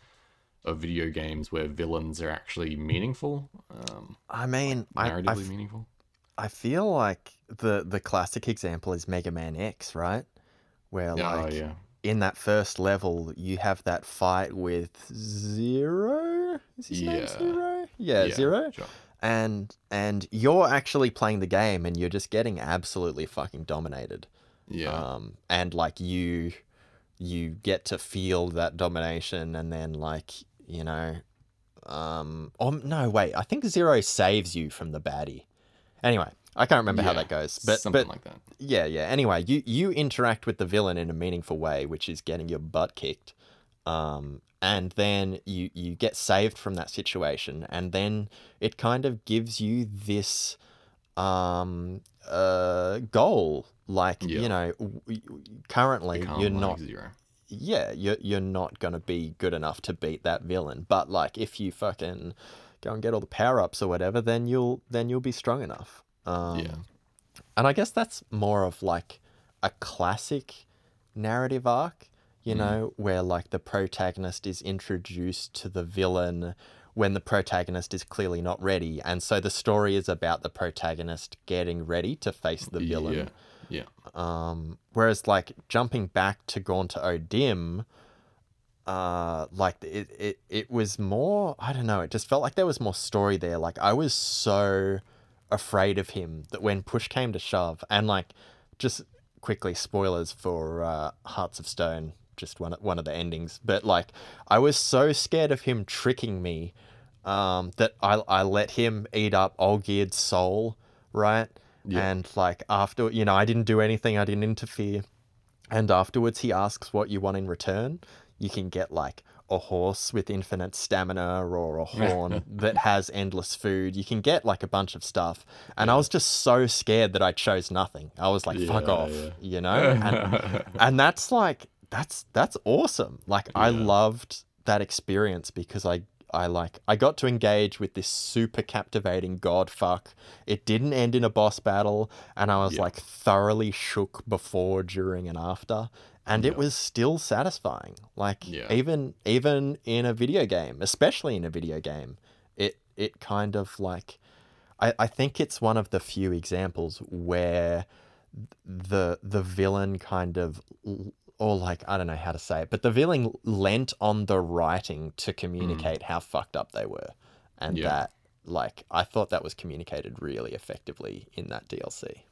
of video games where villains are actually meaningful, um, i mean I, I, narratively f- meaningful. I feel like the the classic example is mega man x right where Yeah, like oh, yeah, in that first level you have that fight with zero? Is his name zero? Yeah, Yeah, zero. sure. and and you're actually playing the game and you're just getting absolutely fucking dominated. Yeah, um and like you you get to feel that domination and then like you know um oh no wait i think zero saves you from the baddie. Anyway i can't remember how that goes but something but like that. yeah yeah anyway you you interact with the villain in a meaningful way which is getting your butt kicked um and then you you get saved from that situation and then it kind of gives you this um uh goal like Yeah. you know w- currently Become you're like not zero. yeah you're you're not going to be good enough to beat that villain but like if you fucking go and get all the power ups or whatever then you'll then you'll be strong enough um yeah, and I guess that's more of like a classic narrative arc. you know, where like the protagonist is introduced to the villain when the protagonist is clearly not ready. And so the story is about the protagonist getting ready to face the villain. Yeah. Yeah. Um, whereas like jumping back to Gaunter O'Dim, uh, like it, it, it was more, I don't know, it just felt like there was more story there. Like I was so afraid of him that when push came to shove and like just quickly spoilers for uh, Hearts of Stone, just one, one of the endings, but like I was so scared of him tricking me um, that I, I let him eat up Olgierd's soul, right? Yeah. And like after, you know, I didn't do anything, I didn't interfere. And afterwards, he asks what you want in return. You can get like a horse with infinite stamina or a horn that has endless food. You can get like a bunch of stuff. And I was just so scared that I chose nothing. I was like, fuck off, yeah. you know? And, and that's like, that's, that's awesome. Like, I loved that experience because I, I like, I got to engage with this super captivating god fuck. It didn't end in a boss battle. And I was Yeah. like thoroughly shook before, during, and after and it was still satisfying like Yeah. even even in a video game especially in a video game it it kind of like I, I think it's one of the few examples where the the villain kind of or like I don't know how to say it, but the villain lent on the writing to mm. communicate how fucked up they were, and Yeah. that like I thought that was communicated really effectively in that DLC.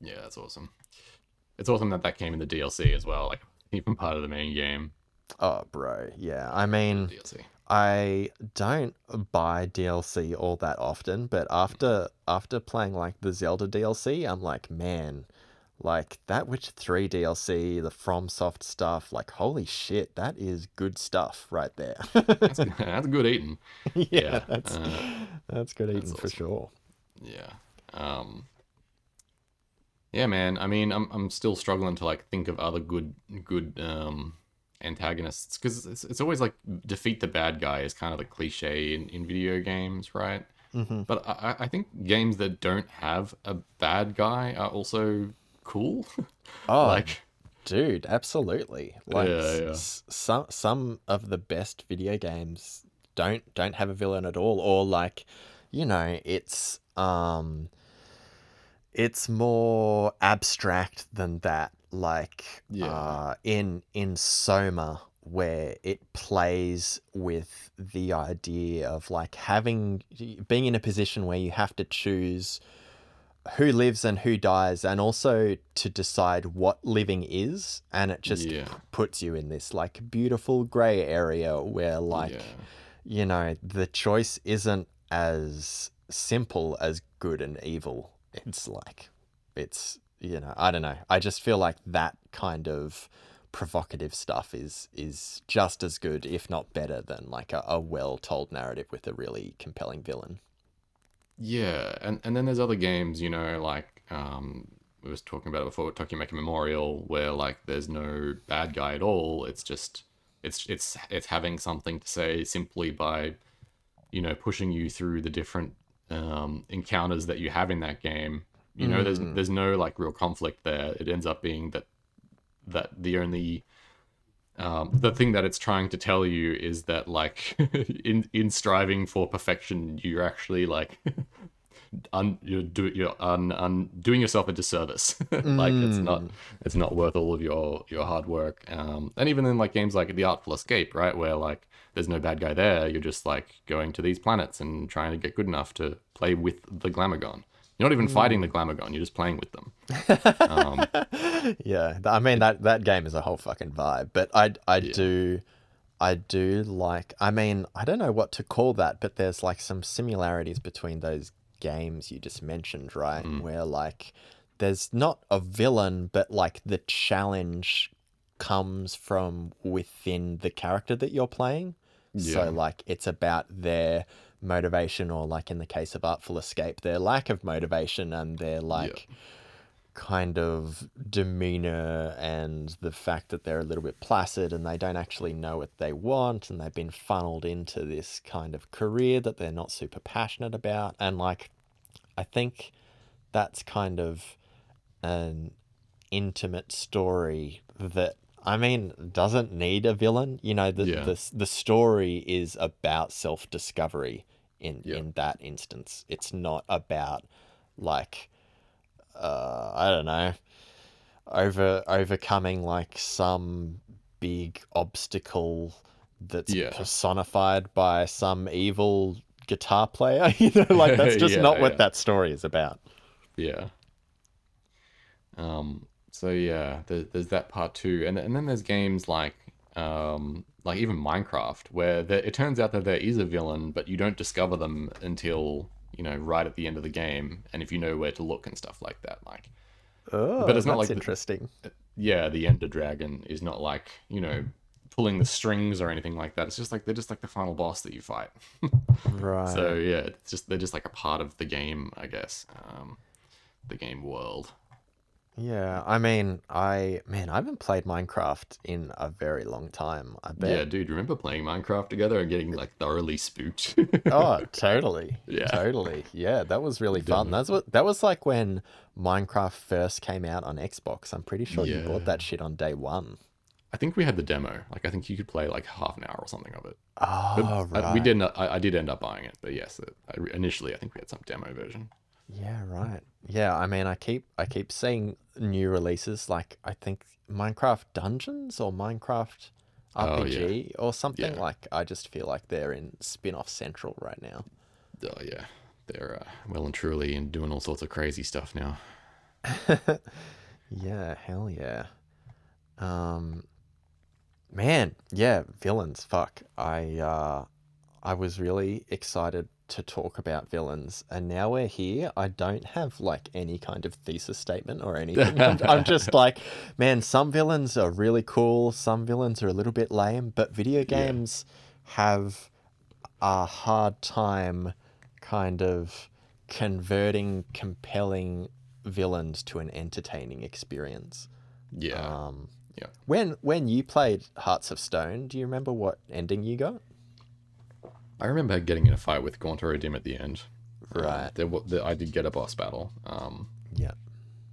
Yeah, that's awesome. It's awesome that that came in the DLC as well, like even part of the main game Oh, bro, yeah. I mean, DLC. I don't buy DLC all that often, but after after playing like the Zelda DLC, I'm like, man, like that Witcher 3 DLC, the FromSoft stuff, like holy shit, that is good stuff right there. That's, that's good eating. yeah, Yeah, that's uh, that's good eating that's for sure. Yeah. Um Yeah, man. I mean, I'm I'm still struggling to like think of other good good um antagonists cuz it's, it's always like defeat the bad guy is kind of the cliche in, in video games, right? hmm But I, I- I think games that don't have a bad guy are also cool. Oh, like dude, absolutely. Like Yeah, yeah. s- some some of the best video games don't don't have a villain at all or like you know, it's um it's more abstract than that like Yeah. uh in in Soma where it plays with the idea of like having being in a position where you have to choose who lives and who dies and also to decide what living is and it just Yeah. p- puts you in this like beautiful gray area where like yeah. you know the choice isn't as simple as good and evil it's like it's you know i don't know i just feel like that kind of provocative stuff is is just as good if not better than like a, a well told narrative with a really compelling villain Yeah, and and then there's other games, you know, like um we was talking about it before, Tokimeki Memorial, where like there's no bad guy at all. It's just it's it's it's having something to say simply by, you know, pushing you through the different um encounters that you have in that game. You know, there's Mm. there's no like real conflict there. It ends up being that that the only um, the thing that it's trying to tell you is that like in in striving for perfection you're actually like un, you're do you're un, un, doing yourself a disservice. Like it's not it's not worth all of your your hard work. Um and even in like games like the artful escape right where like there's no bad guy there you're just like going to these planets and trying to get good enough to play with the glamogon you're not even fighting the glamogon you're just playing with them. Um yeah, I mean that that game is a whole fucking vibe. But I I Yeah. do I do like I mean, I don't know what to call that, but there's like some similarities between those games you just mentioned, right? Mm. Where like there's not a villain, but like the challenge comes from within the character that you're playing. Yeah. So like it's about their motivation or like in the case of Artful Escape, their lack of motivation and their like kind of demeanor and the fact that they're a little bit placid and they don't actually know what they want and they've been funneled into this kind of career that they're not super passionate about and like I think that's kind of an intimate story that I mean, doesn't need a villain. You know, the Yeah. the the story is about self discovery in Yeah. in that instance. It's not about like uh I don't know over overcoming like some big obstacle that's Yeah. personified by some evil guitar player. You know, like that's just Yeah, not what yeah. that story is about. Yeah. Um. So yeah, there, there's that part too, and and then there's games like um like even Minecraft where there, it turns out that there is a villain, but you don't discover them until you know right at the end of the game, and if you know where to look and stuff like that, like Oh, But it's not that's like the- interesting. yeah, the Ender Dragon is not like you know pulling the strings or anything like that. It's just like they're just like the final boss that you fight. Right. So yeah, it's just they're just like a part of the game, I guess. Um, the game world. Yeah, I mean, I man, I haven't played Minecraft in a very long time. I bet. Yeah, dude, remember playing Minecraft together and getting like thoroughly spooked? Oh, totally. Yeah. Totally. Yeah, that was really fun. That's what that was like when Minecraft first came out on Xbox. I'm pretty sure you bought that shit on day one. I think we had the demo. Like I think you could play like half an hour or something of it. Oh, Uh, right. We did. not- I, I did end up buying it, but yes, uh, I, initially I think we had some demo version. Yeah, right. Yeah, I mean, I keep I keep seeing new releases like I think Minecraft Dungeons or Minecraft Oh, yeah. RPG or something Yeah. like I just feel like they're in spin-off central right now. Oh yeah, they're uh, well and truly and doing all sorts of crazy stuff now. Yeah, hell yeah. Um man, yeah, villains, fuck. I uh I was really excited to talk about villains and now we're here. I don't have like any kind of thesis statement or anything. I'm, I'm just like, man, some villains are really cool, some villains are a little bit lame, but video games have a hard time kind of converting compelling villains to an entertaining experience. Yeah, Um, yeah. when when you played Hearts of Stone, do you remember what ending you got? I remember getting in a fight with Gaunter O'Dim at the end. Um, Right. there, there, I did get a boss battle. Um, Yeah.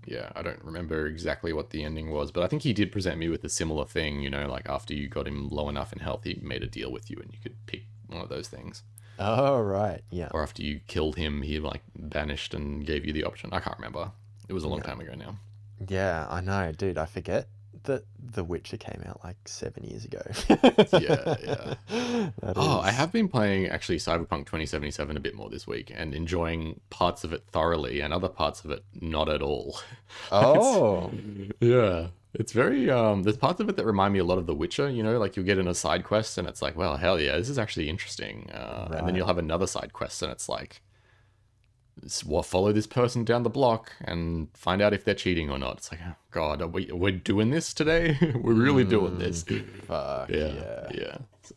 yeah, I don't remember exactly what the ending was, but I think he did present me with a similar thing. You know, like after you got him low enough in health, he made a deal with you, and you could pick one of those things. Oh right. Yeah. Or after you killed him, he like banished and gave you the option. I can't remember. It was a long time ago now. Yeah, I know, dude. I forget that The Witcher came out like seven years ago. Yeah, yeah. That Oh, I have been playing actually Cyberpunk 2077 a bit more this week and enjoying parts of it thoroughly and other parts of it not at all. Oh. Yeah. It's very um there's parts of it that remind me a lot of The Witcher, you know, like you'll get in a side quest and it's like, well, hell yeah, this is actually interesting. Uh, and then you'll have another side quest and it's like follow this person down the block and find out if they're cheating or not. It's like, oh, God, are we we're doing this today? we're really doing this. Fuck Yeah, yeah. yeah. So,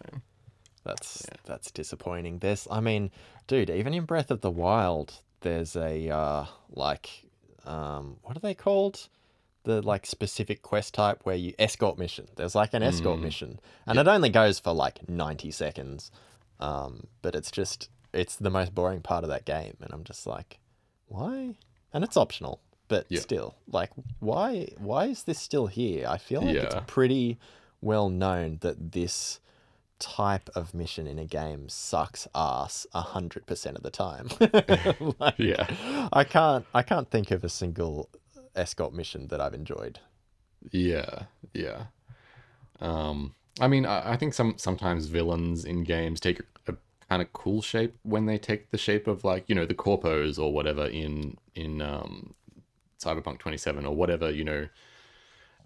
That's that's disappointing. There's, I mean, dude, even in Breath of the Wild, there's a uh, like, um, what are they called? The like specific quest type where you escort mission. There's like an escort mission, and it only goes for like ninety seconds. Um, but it's just it's the most boring part of that game, and I'm just like, why? And it's optional, but Yeah. still, like, why? Why is this still here? I feel like it's pretty well known that this type of mission in a game sucks ass a hundred percent of the time. Like, yeah. I can't I can't think of a single escort mission that I've enjoyed. Yeah, yeah. Um, I mean, I, I think some sometimes villains in games take kind of cool shape when they take the shape of like you know the corpos or whatever in in um, Cyberpunk Twenty Seven or whatever you know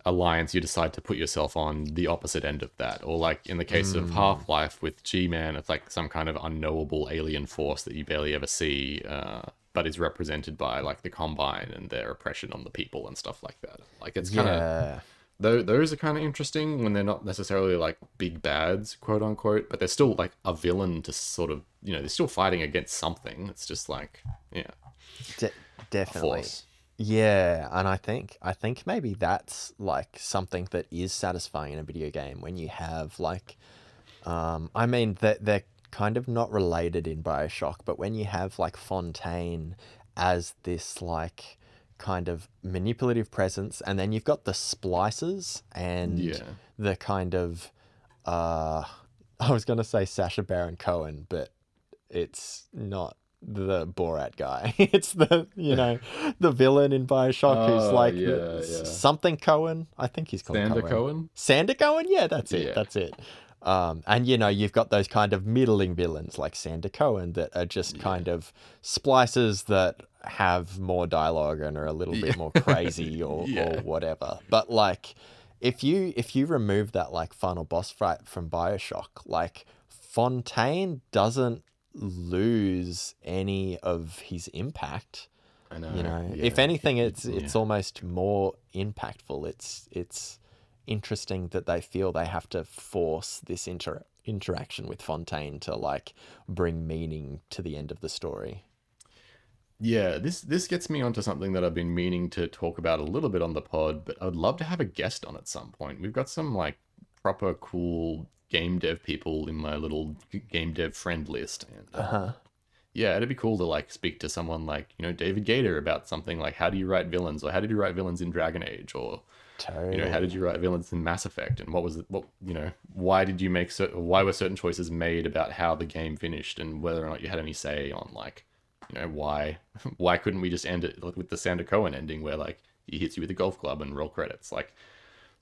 alliance you decide to put yourself on the opposite end of that. Or like in the case of half-life with g-man it's like some kind of unknowable alien force that you barely ever see uh, but is represented by like the combine and their oppression on the people and stuff like that. Like it's kind of Yeah. Tho- those are kind of interesting when they're not necessarily like big bads, quote unquote, but they're still like a villain to sort of, you know, they're still fighting against something. It's just like, yeah, De- definitely. Yeah, and I think I think maybe that's like something that is satisfying in a video game when you have like um I mean that they're kind of not related in BioShock, but when you have like Fontaine as this like kind of manipulative presence, and then you've got the splices and Yeah. the kind of uh, I was gonna say Sacha Baron Cohen, but it's not the Borat guy. it's the you know the villain in Bioshock who's Oh, like yeah, the- yeah. something Cohen. I think he's called Sander Cohen. Cohen. Sander Cohen, yeah, that's it. Yeah. That's it. Um, and you know, you've got those kind of middling villains like Sander Cohen that are just kind of splices that have more dialogue and are a little bit more crazy or, Yeah. or whatever. But like, if you if you remove that like final boss fight from Bioshock, like Fontaine doesn't lose any of his impact I know. you know yeah. if anything it's yeah. it's almost more impactful it's it's interesting that they feel they have to force this inter- interaction with fontaine to like bring meaning to the end of the story Yeah, this this gets me onto something that I've been meaning to talk about a little bit on the pod, but I'd love to have a guest on at some point. We've got some like proper cool game dev people in my little g- game dev friend list, and uh, uh-huh. yeah, it'd be cool to like speak to someone like you know David Gaider about something like how do you write villains, or how did you write villains in Dragon Age, or you know how did you write villains in Mass Effect, and what was it, what you know why did you make certain why were certain choices made about how the game finished, and whether or not you had any say on like you know why? Why couldn't we just end it with the Sander Cohen ending where like he hits you with a golf club and roll credits? Like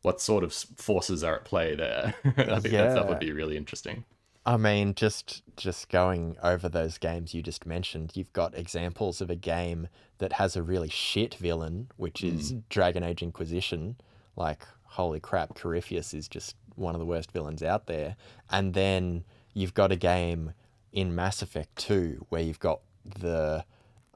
what sort of forces are at play there? I think that stuff would be really interesting. I mean, just just going over those games you just mentioned, you've got examples of a game that has a really shit villain, which hmm. is Dragon Age Inquisition. Like, holy crap, Corypheus is just one of the worst villains out there. And then you've got a game in Mass Effect 2 where you've got the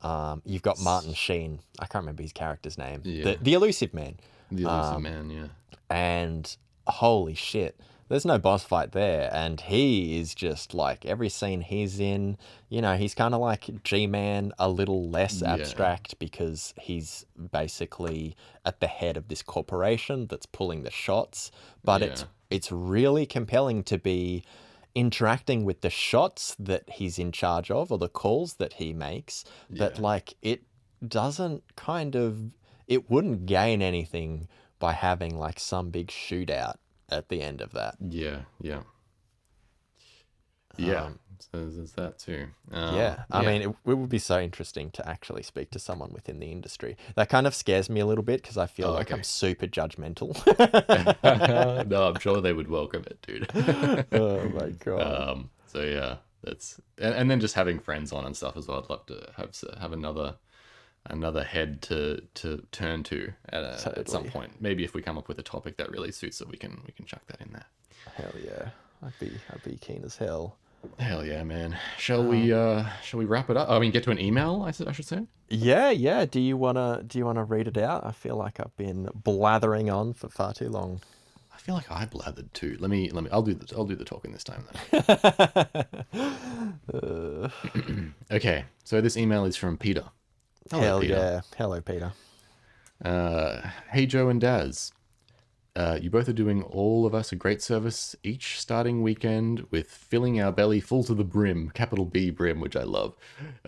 um, you've got Martin Sheen. I can't remember his character's name. Yeah. The the Illusive man the Illusive Um, man yeah and holy shit there's no boss fight there and he is just like every scene he's in you know he's kind of like g-man a little less Yeah. abstract because he's basically at the head of this corporation that's pulling the shots but it's it's really compelling to be interacting with the shots that he's in charge of or the calls that he makes but like it doesn't kind of it wouldn't gain anything by having like some big shootout at the end of that. yeah yeah. Yeah. Um, so there's- that too um, yeah, I mean, it, it would be so interesting to actually speak to someone within the industry. That kind of scares me a little bit because I feel Oh, like I'm super judgmental. no i'm sure they would welcome it dude oh my god! um so yeah that's and, and then just having friends on and stuff as well i'd love to have have another another head to to turn to at, a, at some point maybe if we come up with a topic that really suits it we can we can chuck that in there hell yeah, I'd be I'd be keen as hell. Hell yeah man shall we uh shall we wrap it up i mean get to an email I, I should say Yeah, yeah. Do you wanna do you wanna read it out? I feel like I've been blathering on for far too long. i feel like i blathered too let me let me i'll do the i'll do the talking this time then Uh, okay so this email is from peter Hello, hell Peter. yeah! Hello, Peter. Uh, hey, Joe and Daz. Uh, you both are doing all of us a great service each starting weekend with filling our belly full to the brim, capital B brim, which I love,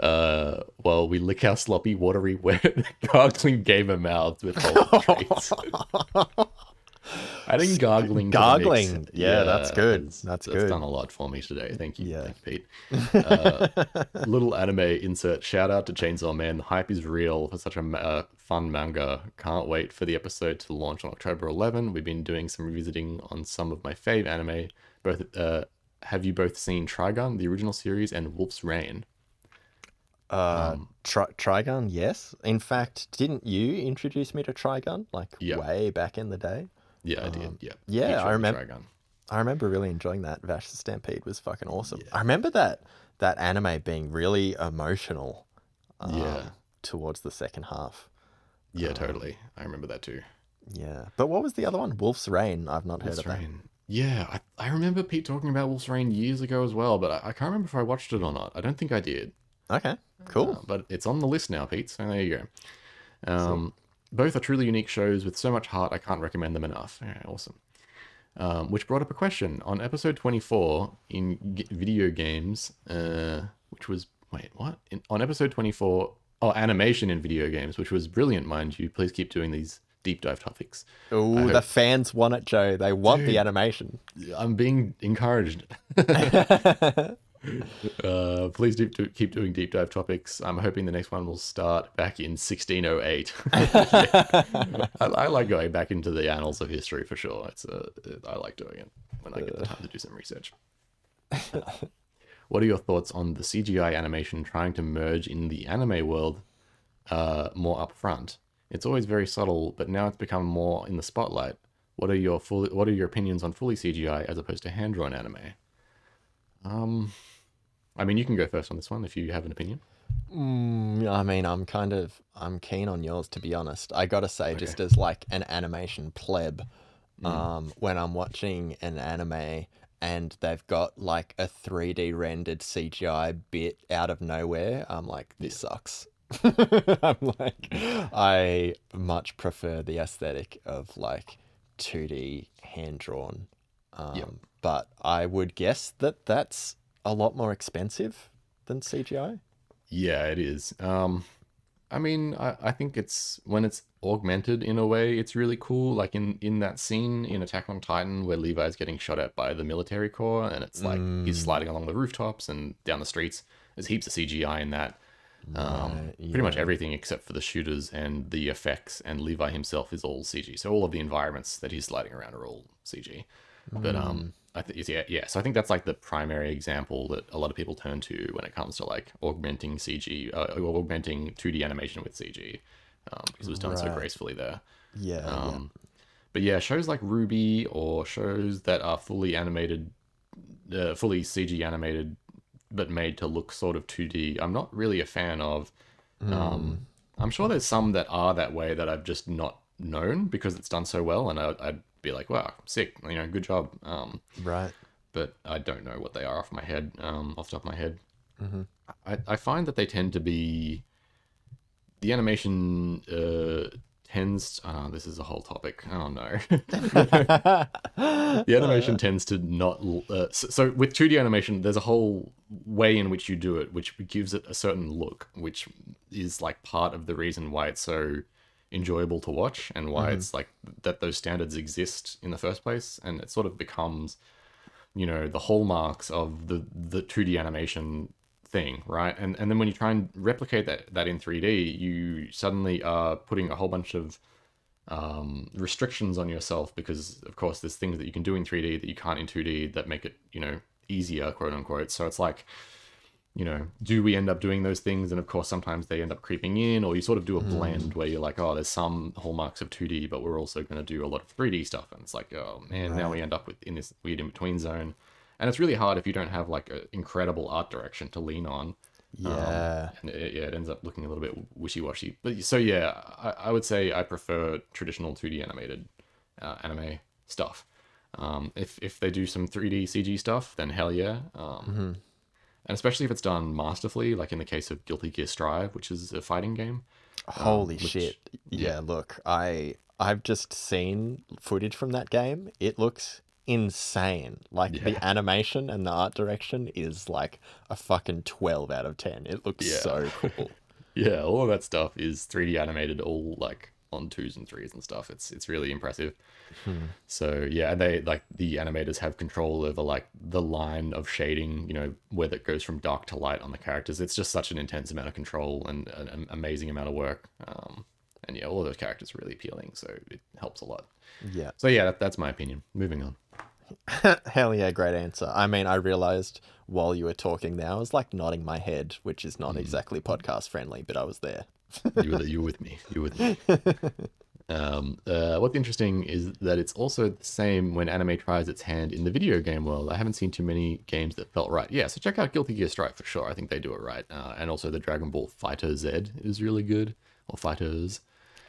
uh, while we lick our sloppy, watery, wet, gargling gamer mouths with whole treats. Gargling. to the mix, Gargling. Yeah, that's good. That's that's good. done a lot for me today. Thank you. Yeah. Thank Pete. Uh, little anime insert. Shout out to Chainsaw Man. The hype is real for such a uh, fun manga. Can't wait for the episode to launch on October 11. We've been doing some revisiting on some of my fave anime. Both uh, have you both seen Trigun, the original series, and Wolf's Rain? Uh, Um, tri- Trigun, yes. In fact, didn't you introduce me to Trigun like Yeah. way back in the day? Yeah, I did. Yeah. Um, yeah, I showed me remem- Trigun. I remember really enjoying that. Vash the Stampede was fucking awesome. I remember that that anime being really emotional. Um, Yeah. Towards the second half. Yeah, totally. I remember that too. Yeah. But what was the other one? Wolf's Rain. I've not heard Wolf's of that. Yeah, I, I remember Pete talking about Wolf's Rain years ago as well, but I, I can't remember if I watched it or not. I don't think I did. Okay. Cool. Uh, but it's on the list now, Pete. So there you go. Um, both are truly unique shows with so much heart. I can't recommend them enough. Yeah, awesome. Um, which brought up a question on episode 24 in g- video games, uh, which was wait what? In, on episode 24 oh, animation in video games, which was brilliant, mind you. Please keep doing these deep dive topics. Oh, the fans want it, Joe. They want the animation. I'm being encouraged. uh, please do, do, keep doing deep dive topics. I'm hoping the next one will start back in 1608. I, I like going back into the annals of history for sure. It's uh, I like doing it when I get the time to do some research. what are your thoughts on the CGI animation trying to merge in the anime world uh, more upfront? It's always very subtle, but now it's become more in the spotlight. What are your full, What are your opinions on fully CGI as opposed to hand drawn anime? Um, I mean, you can go first on this one if you have an opinion. Mm, I mean, I'm kind of I'm keen on yours to be honest. I gotta say, just as like an animation pleb, um, when I'm watching an anime and they've got like a 3D rendered CGI bit out of nowhere, I'm like, this sucks. I'm like, I much prefer the aesthetic of like 2D hand drawn. Um, Yep. But I would guess that that's a lot more expensive than CGI. Yeah, it is. Um, I mean, I, I think it's when it's augmented in a way, it's really cool. Like in in that scene in Attack on Titan where Levi's getting shot at by the military corps, and it's like he's sliding along the rooftops and down the streets. There's heaps of CGI in that. Um, Right, Pretty much everything except for the shooters and the effects, and Levi himself is all CG. So all of the environments that he's sliding around are all CG. But um, I think yeah, yeah. So I think that's like the primary example that a lot of people turn to when it comes to like augmenting CG, uh, augmenting 2D animation with CG, um, because it was done so gracefully there. Yeah. Um, But yeah, shows like RWBY or shows that are fully animated, uh, fully CG animated, but made to look sort of 2D, I'm not really a fan of. Um, I'm sure there's some that are that way that I've just not known because it's done so well, and I, I'd be like, wow, sick, you know, good job. Um. Right. but I don't know what they are off my head, um, off the top of my head. I, I find that they tend to be the animation uh, tends. Oh, this is a whole topic. Oh no, the animation tends to not. Uh, so, so with 2D animation, there's a whole way in which you do it, which gives it a certain look, which is like part of the reason why it's so enjoyable to watch and why it's like that those standards exist in the first place, and it sort of becomes you know the hallmarks of the the 2D animation thing, right? And and then when you try and replicate that that in 3D, you suddenly are putting a whole bunch of um, restrictions on yourself because of course there's things that you can do in 3D that you can't in 2D that make it you know easier quote unquote. So it's like you know, do we end up doing those things? And of course, sometimes they end up creeping in, or you sort of do a blend where you're like, oh, there's some hallmarks of 2D, but we're also going to do a lot of 3D stuff. And it's like, oh man, now we end up with in this weird in between zone. And it's really hard if you don't have like an incredible art direction to lean on. Yeah. And it, yeah, it ends up looking a little bit wishy washy. But so yeah, I, I would say I prefer traditional 2D animated uh, anime stuff. Um, if if they do some 3D CG stuff, then hell yeah. Um, And especially if it's done masterfully, like in the case of Guilty Gear Strive, which is a fighting game. Um, Holy which- shit. Yeah, look, I I've just seen footage from that game. It looks insane. Like Yeah. the animation and the art direction is like a fucking 12 out of 10. It looks Yeah. so cool. Yeah, all of that stuff is 3D animated, all like on twos and threes and stuff. It's it's really impressive. So yeah, and they like the animators have control over like the line of shading, you know, where that goes from dark to light on the characters. It's just such an intense amount of control and an amazing amount of work. Um, and yeah, all those characters are really appealing, so it helps a lot. yeah. So yeah, that, that's my opinion. Moving on. Hell yeah, great answer. I mean, I realized while you were talking there, I was like nodding my head, which is not exactly podcast friendly, but I was there. You were you with me. You with me. Um, uh, what's interesting is that it's also the same when anime tries its hand in the video game world. I haven't seen too many games that felt right. Yeah, so check out Guilty Gear Strive for sure. I think they do it right. Uh, and also the Dragon Ball Fighter Z is really good, or Fighters.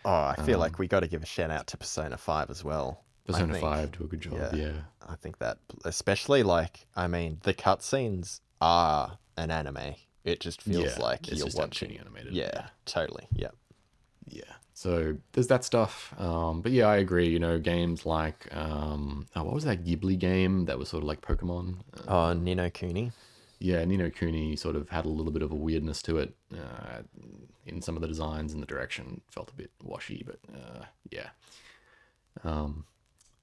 Oh, I feel like we got to give a shout out to Persona 5 as well. Persona. Five do a good job. yeah. Yeah, I think that, especially like, I mean, the cutscenes are an anime. It just feels Yeah, like it's you're just watching. animated. Yeah, totally. Yeah. yeah. So there's that stuff. Um, but yeah, I agree. You know, games like um, oh, what was that Ghibli game that was sort of like Pokemon? Uh, Oh, Ni no Kuni. yeah, Ni no Kuni sort of had a little bit of a weirdness to it uh, in some of the designs and the direction. Felt a bit washy, but uh, yeah. Um,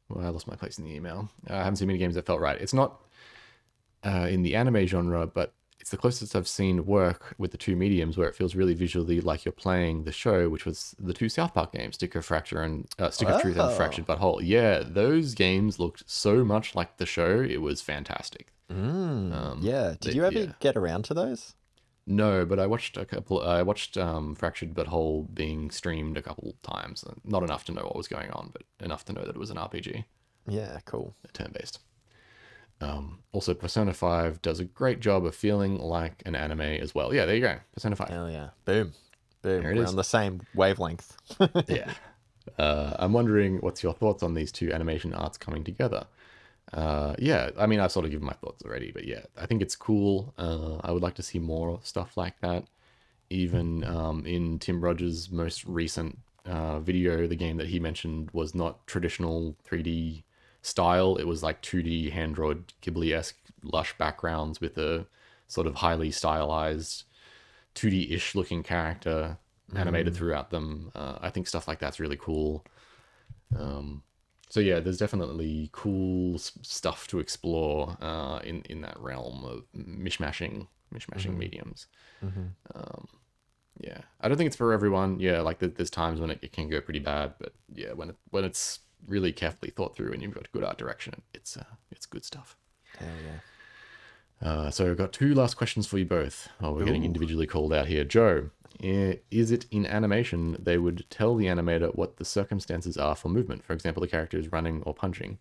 well, I lost my place in the email. Uh, I haven't seen many games that felt right. It's not uh, in the anime genre, but it's the closest I've seen work with the two mediums where it feels really visually like you're playing the show, which was the two South Park games, Stick of Fracture and uh, Stick of Truth and Oh. Fractured But Whole. Yeah, those games looked so much like the show. It was fantastic. Mm, Um, yeah. Did you ever yeah. get around to those? No, but I watched a couple. I watched um, Fractured But Whole being streamed a couple times. Not enough to know what was going on, but enough to know that it was an RPG, Yeah, cool. turn based. Um, also, Persona 5 does a great job of feeling like an anime as well. Yeah, there you go. Persona 5. Hell yeah. Boom. Boom. We're is. on the same wavelength. yeah. Uh, I'm wondering what's your thoughts on these two animation arts coming together. Uh, yeah, I mean, I've sort of given my thoughts already, but yeah, I think it's cool. Uh, I would like to see more stuff like that. Even um, in Tim Rogers' most recent uh, video, the game that he mentioned was not traditional 3D style. It was like 2D hand drawn Ghibli esque lush backgrounds with a sort of highly stylized 2D ish looking character animated throughout them. Uh, I think stuff like that's really cool. Um, so yeah, there's definitely cool s- stuff to explore uh, in in that realm of mishmashing mishmashing mediums. Um, yeah, I don't think it's for everyone. Yeah, like there's times when it, it can go pretty bad, but yeah, when it when it's really carefully thought through and you've got good art direction, it's uh, it's good stuff. Hell yeah. Uh, so I've got two last questions for you both. Oh, we're getting individually called out here. Joe, is it in animation they would tell the animator what the circumstances are for movement? For example, the character is running or punching.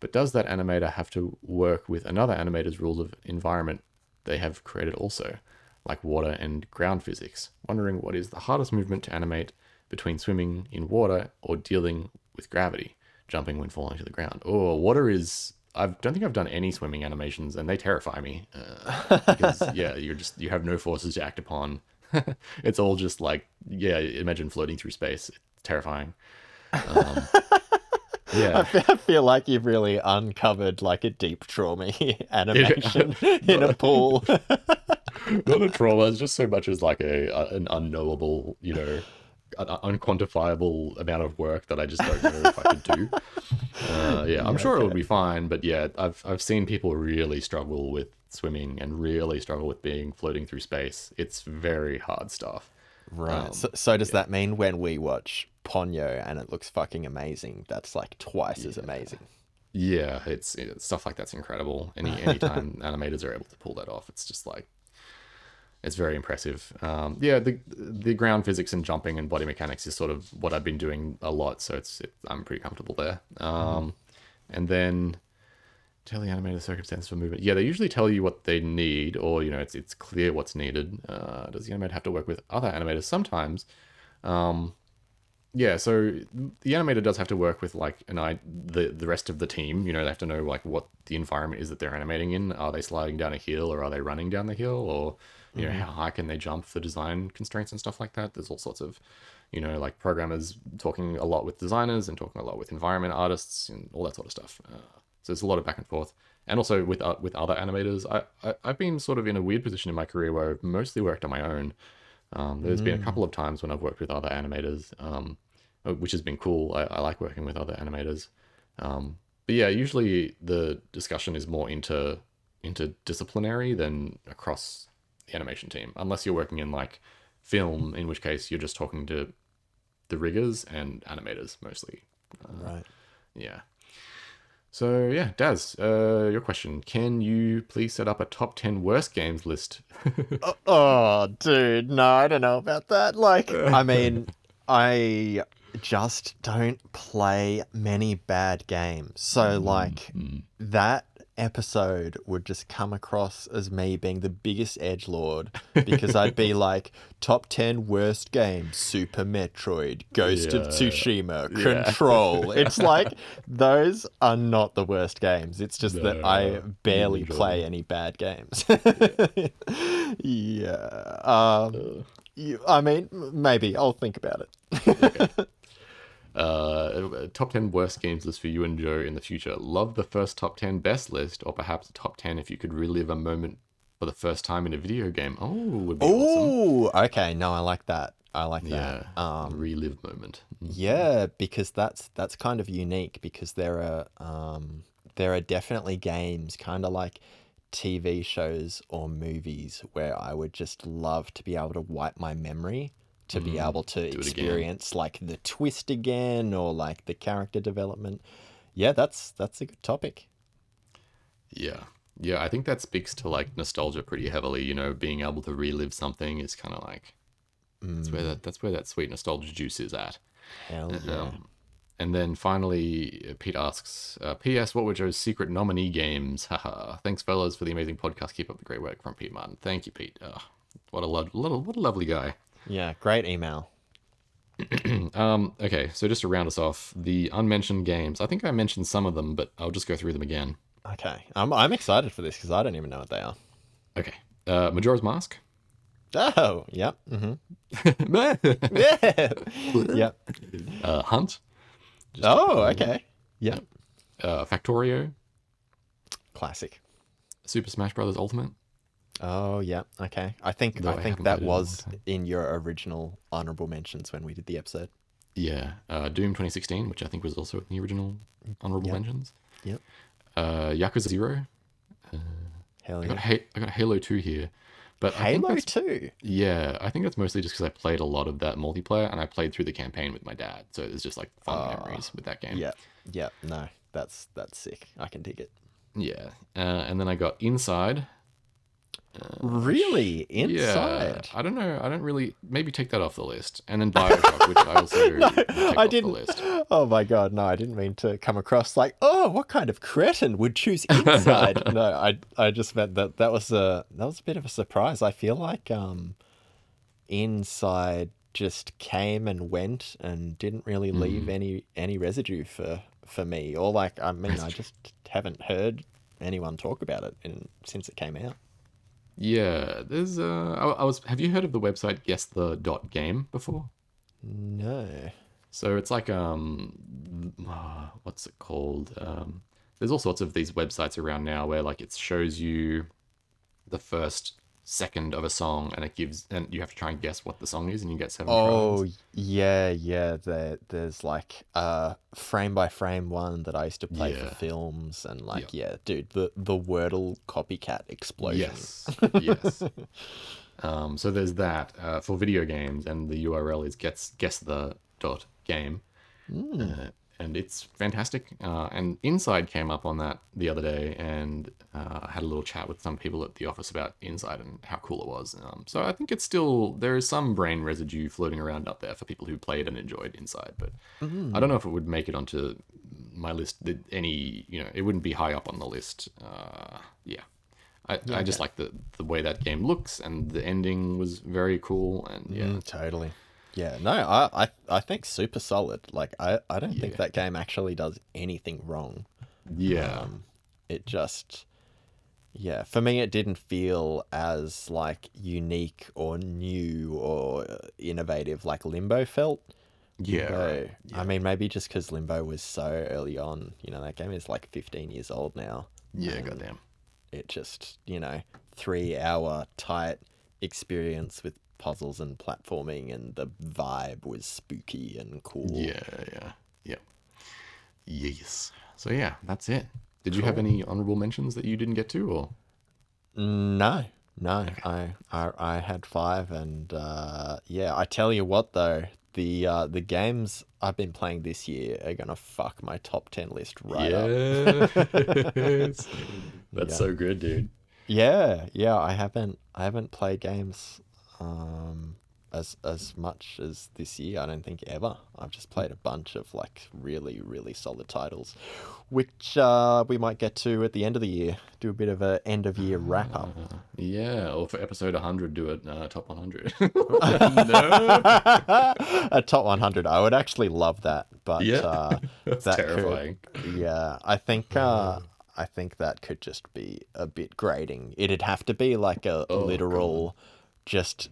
But does that animator have to work with another animator's rules of environment they have created also, like water and ground physics? Wondering what is the hardest movement to animate between swimming in water or dealing with gravity, jumping when falling to the ground. Oh, water is. I don't think I've done any swimming animations, and they terrify me. Uh, because yeah, you're just you have no forces to act upon. it's all just like yeah, imagine floating through space. It's terrifying. Um, yeah, I feel like you've really uncovered like a deep trauma animation in a pool. not a trauma. It's just so much as like a, a an unknowable, you know, an unquantifiable amount of work that I just don't know if I could do. Uh, yeah, I'm sure it would be fine, but yeah, I've I've seen people really struggle with swimming and really struggle with being floating through space. It's very hard stuff. Right. Um, so, so does that mean when we watch Ponyo and it looks fucking amazing, that's like twice as amazing? Yeah, it's, it's stuff like that's incredible. Any anytime animators are able to pull that off, it's just like it's very impressive. Um, yeah, the the ground physics and jumping and body mechanics is sort of what I've been doing a lot, so it's it, I'm pretty comfortable there. Um, And then tell the animator the circumstances for movement. Yeah, they usually tell you what they need, or you know, it's it's clear what's needed. Uh, does the animator have to work with other animators sometimes? Um, yeah, so the animator does have to work with like an I the the rest of the team. You know, they have to know like what the environment is that they're animating in. Are they sliding down a hill or are they running down the hill or you know how high can they jump for design constraints and stuff like that. There's all sorts of you know like programmers talking a lot with designers and talking a lot with environment artists and all that sort of stuff. Uh, so there's a lot of back and forth. And also with uh, with other animators, I, I I've been sort of in a weird position in my career where I've mostly worked on my own. Um, there's been a couple of times when I've worked with other animators, um, uh, which has been cool. I, I like working with other animators. Um, but yeah, usually the discussion is more inter interdisciplinary than across the animation team, unless you're working in like film, in which case you're just talking to the riggers and animators mostly. Right. Yeah. So yeah, Daz, uh, your question: Can you please set up a top ten worst games list? Oh, oh, dude, no, I don't know about that. Like, I mean, I just don't play many bad games. So, like, Mm. that episode would just come across as me being the biggest edge lord because I'd be like top 10 worst games Super Metroid Ghost of Tsushima Yeah. Control. It's like those are not the worst games. It's just that I No, barely usually. play any bad games. Yeah. Um you, I mean maybe I'll think about it Uh, top 10 worst games list for you and Joe in the future. Love the first top 10 best list, or perhaps the top 10 if you could relive a moment for the first time in a video game. Oh, would be awesome. Oh, okay. No, I like that. I like Yeah, that. Um, relive moment. Yeah, because that's that's kind of unique because there are um there are definitely games kind of like TV shows or movies where I would just love to be able to wipe my memory to be able to Mm, experience like the twist again or like the character development. Yeah, that's that's a good topic. Yeah. Yeah, I think that speaks to like nostalgia pretty heavily, you know, being able to relive something is kind of like that's where that that's where that sweet nostalgia juice is at. Hell yeah. Um, and then finally, uh, Pete asks, uh, "P.S. What were Joe's secret nominee games? Haha. Thanks, fellas, for the amazing podcast. Keep up the great work from Pete Martin. Thank you, Pete. Uh, what a lo- little, what a lovely guy. Yeah, great email. Um, okay, so just to round us off, the unmentioned games. I think I mentioned some of them, but I'll just go through them again. Okay. I'm I'm excited for this because I don't even know what they are. Okay, uh, Majora's Mask. Oh, yep. Mm-hmm. uh, Yeah. yep. Hunt. Oh, okay. Yep. Uh, Factorio. Classic. Super Smash Bros. Ultimate. Oh yeah, okay. I think Though I I think that in was in your original honorable mentions when we did the episode. Yeah, uh, Doom 2016, which I think was also in the original honorable Yep. mentions. Yep. Uh, Yakuza Zero. Hell I got yeah. ha- I got Halo 2 here, but Halo 2. yeah, I think that's mostly just because I played a lot of that multiplayer and I played through the campaign with my dad, so there's just like fun memories with that game. Yeah. Yeah. No, that's that's sick. I can dig it. yeah. Uh, and then I got Inside. Really? Inside? Yeah, I don't know. I don't really maybe take that off the list, and then Bioshock, which I also No, take I off didn't. the list. Oh my god, no! I didn't mean to come across like, oh, what kind of cretin would choose inside? no, I I just meant that that was a that was a bit of a surprise. I feel like um, inside just came and went and didn't really leave any any residue for for me. Or like, I mean, I just haven't heard anyone talk about it in, since it came out. Yeah, there's uh, I, I was. Have you heard of the website Guess the Dot Game before? No. So it's like um, uh, what's it called? Um, there's all sorts of these websites around now where like it shows you the first second of a song and it gives and you have to try and guess what the song is and you get seven Oh tries. yeah, yeah. There, there's like a frame by frame one that I used to play Yeah. for films, and like, yeah, dude, the the Wordle copycat explosion. Yes, yes. Um, so there's that uh, for video games, and the URL is guess guess the dot game, uh, and it's fantastic. Uh, and Inside came up on that the other day, and uh, I had a little chat with some people at the office about Inside and how cool it was. Um, so I think it's still there is some brain residue floating around up there for people who played and enjoyed Inside, but I don't know if it would make it onto my list. that Any you know, it wouldn't be high up on the list. Uh, yeah. I, I just like the, the way that game looks and the ending was very cool and yeah Mm, totally. Yeah, no, I, I, I think super solid. Like, I, I don't think that game actually does anything wrong. yeah Um, it just, yeah, for me, it didn't feel as like unique or new or uh, innovative like Limbo felt. yeah Limbo, right. I mean, maybe just because Limbo was so early on, you know, that game is like 15 years old now. yeah goddamn It just, you know, three hour tight experience with puzzles and platforming, and the vibe was spooky and cool. yeah yeah. Yeah yes. So yeah that's it. Did you have any honorable mentions that you didn't get to or? No, no, I, I, I had five, and uh, yeah, I tell you what though, the uh, the games I've been playing this year are gonna fuck my top ten list right up. that's Yeah. so good dude. Yeah, yeah, I haven't I haven't played games um as as much as this year. I don't think ever. I've just played a bunch of like really really solid titles, which uh, we might get to at the end of the year. Do a bit of a end of year wrap up. Uh, yeah or for episode 100 do it uh, top 100 a top 100. I would actually love that, but yeah uh, that's that could- terrifying yeah, I think uh, I think that could just be a bit grating. It'd have to be like a Oh, literal, just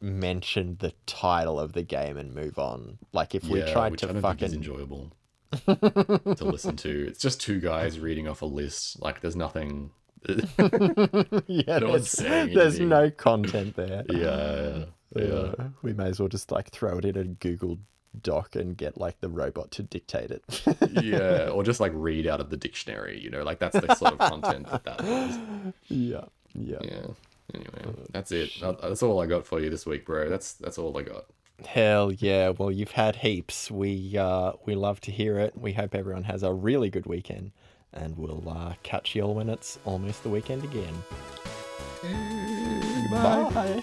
mention the title of the game and move on. Like if we Yeah, tried which to I don't think is fucking enjoyable to listen to. It's just two guys reading off a list. Like there's nothing yeah, No there's, there's no content there. yeah, yeah. Uh, we may as well just like throw it in a Google Doc and get like the robot to dictate it. yeah, or just like read out of the dictionary, you know, like that's the sort of content that that was. yeah, yeah. Yeah. Anyway, that's it. That- That's all I got for you this week, bro. That's that's all I got. Hell yeah! Well, you've had heaps. We uh, we love to hear it. We hope everyone has a really good weekend, and we'll uh, catch you all when it's almost the weekend again. Bye.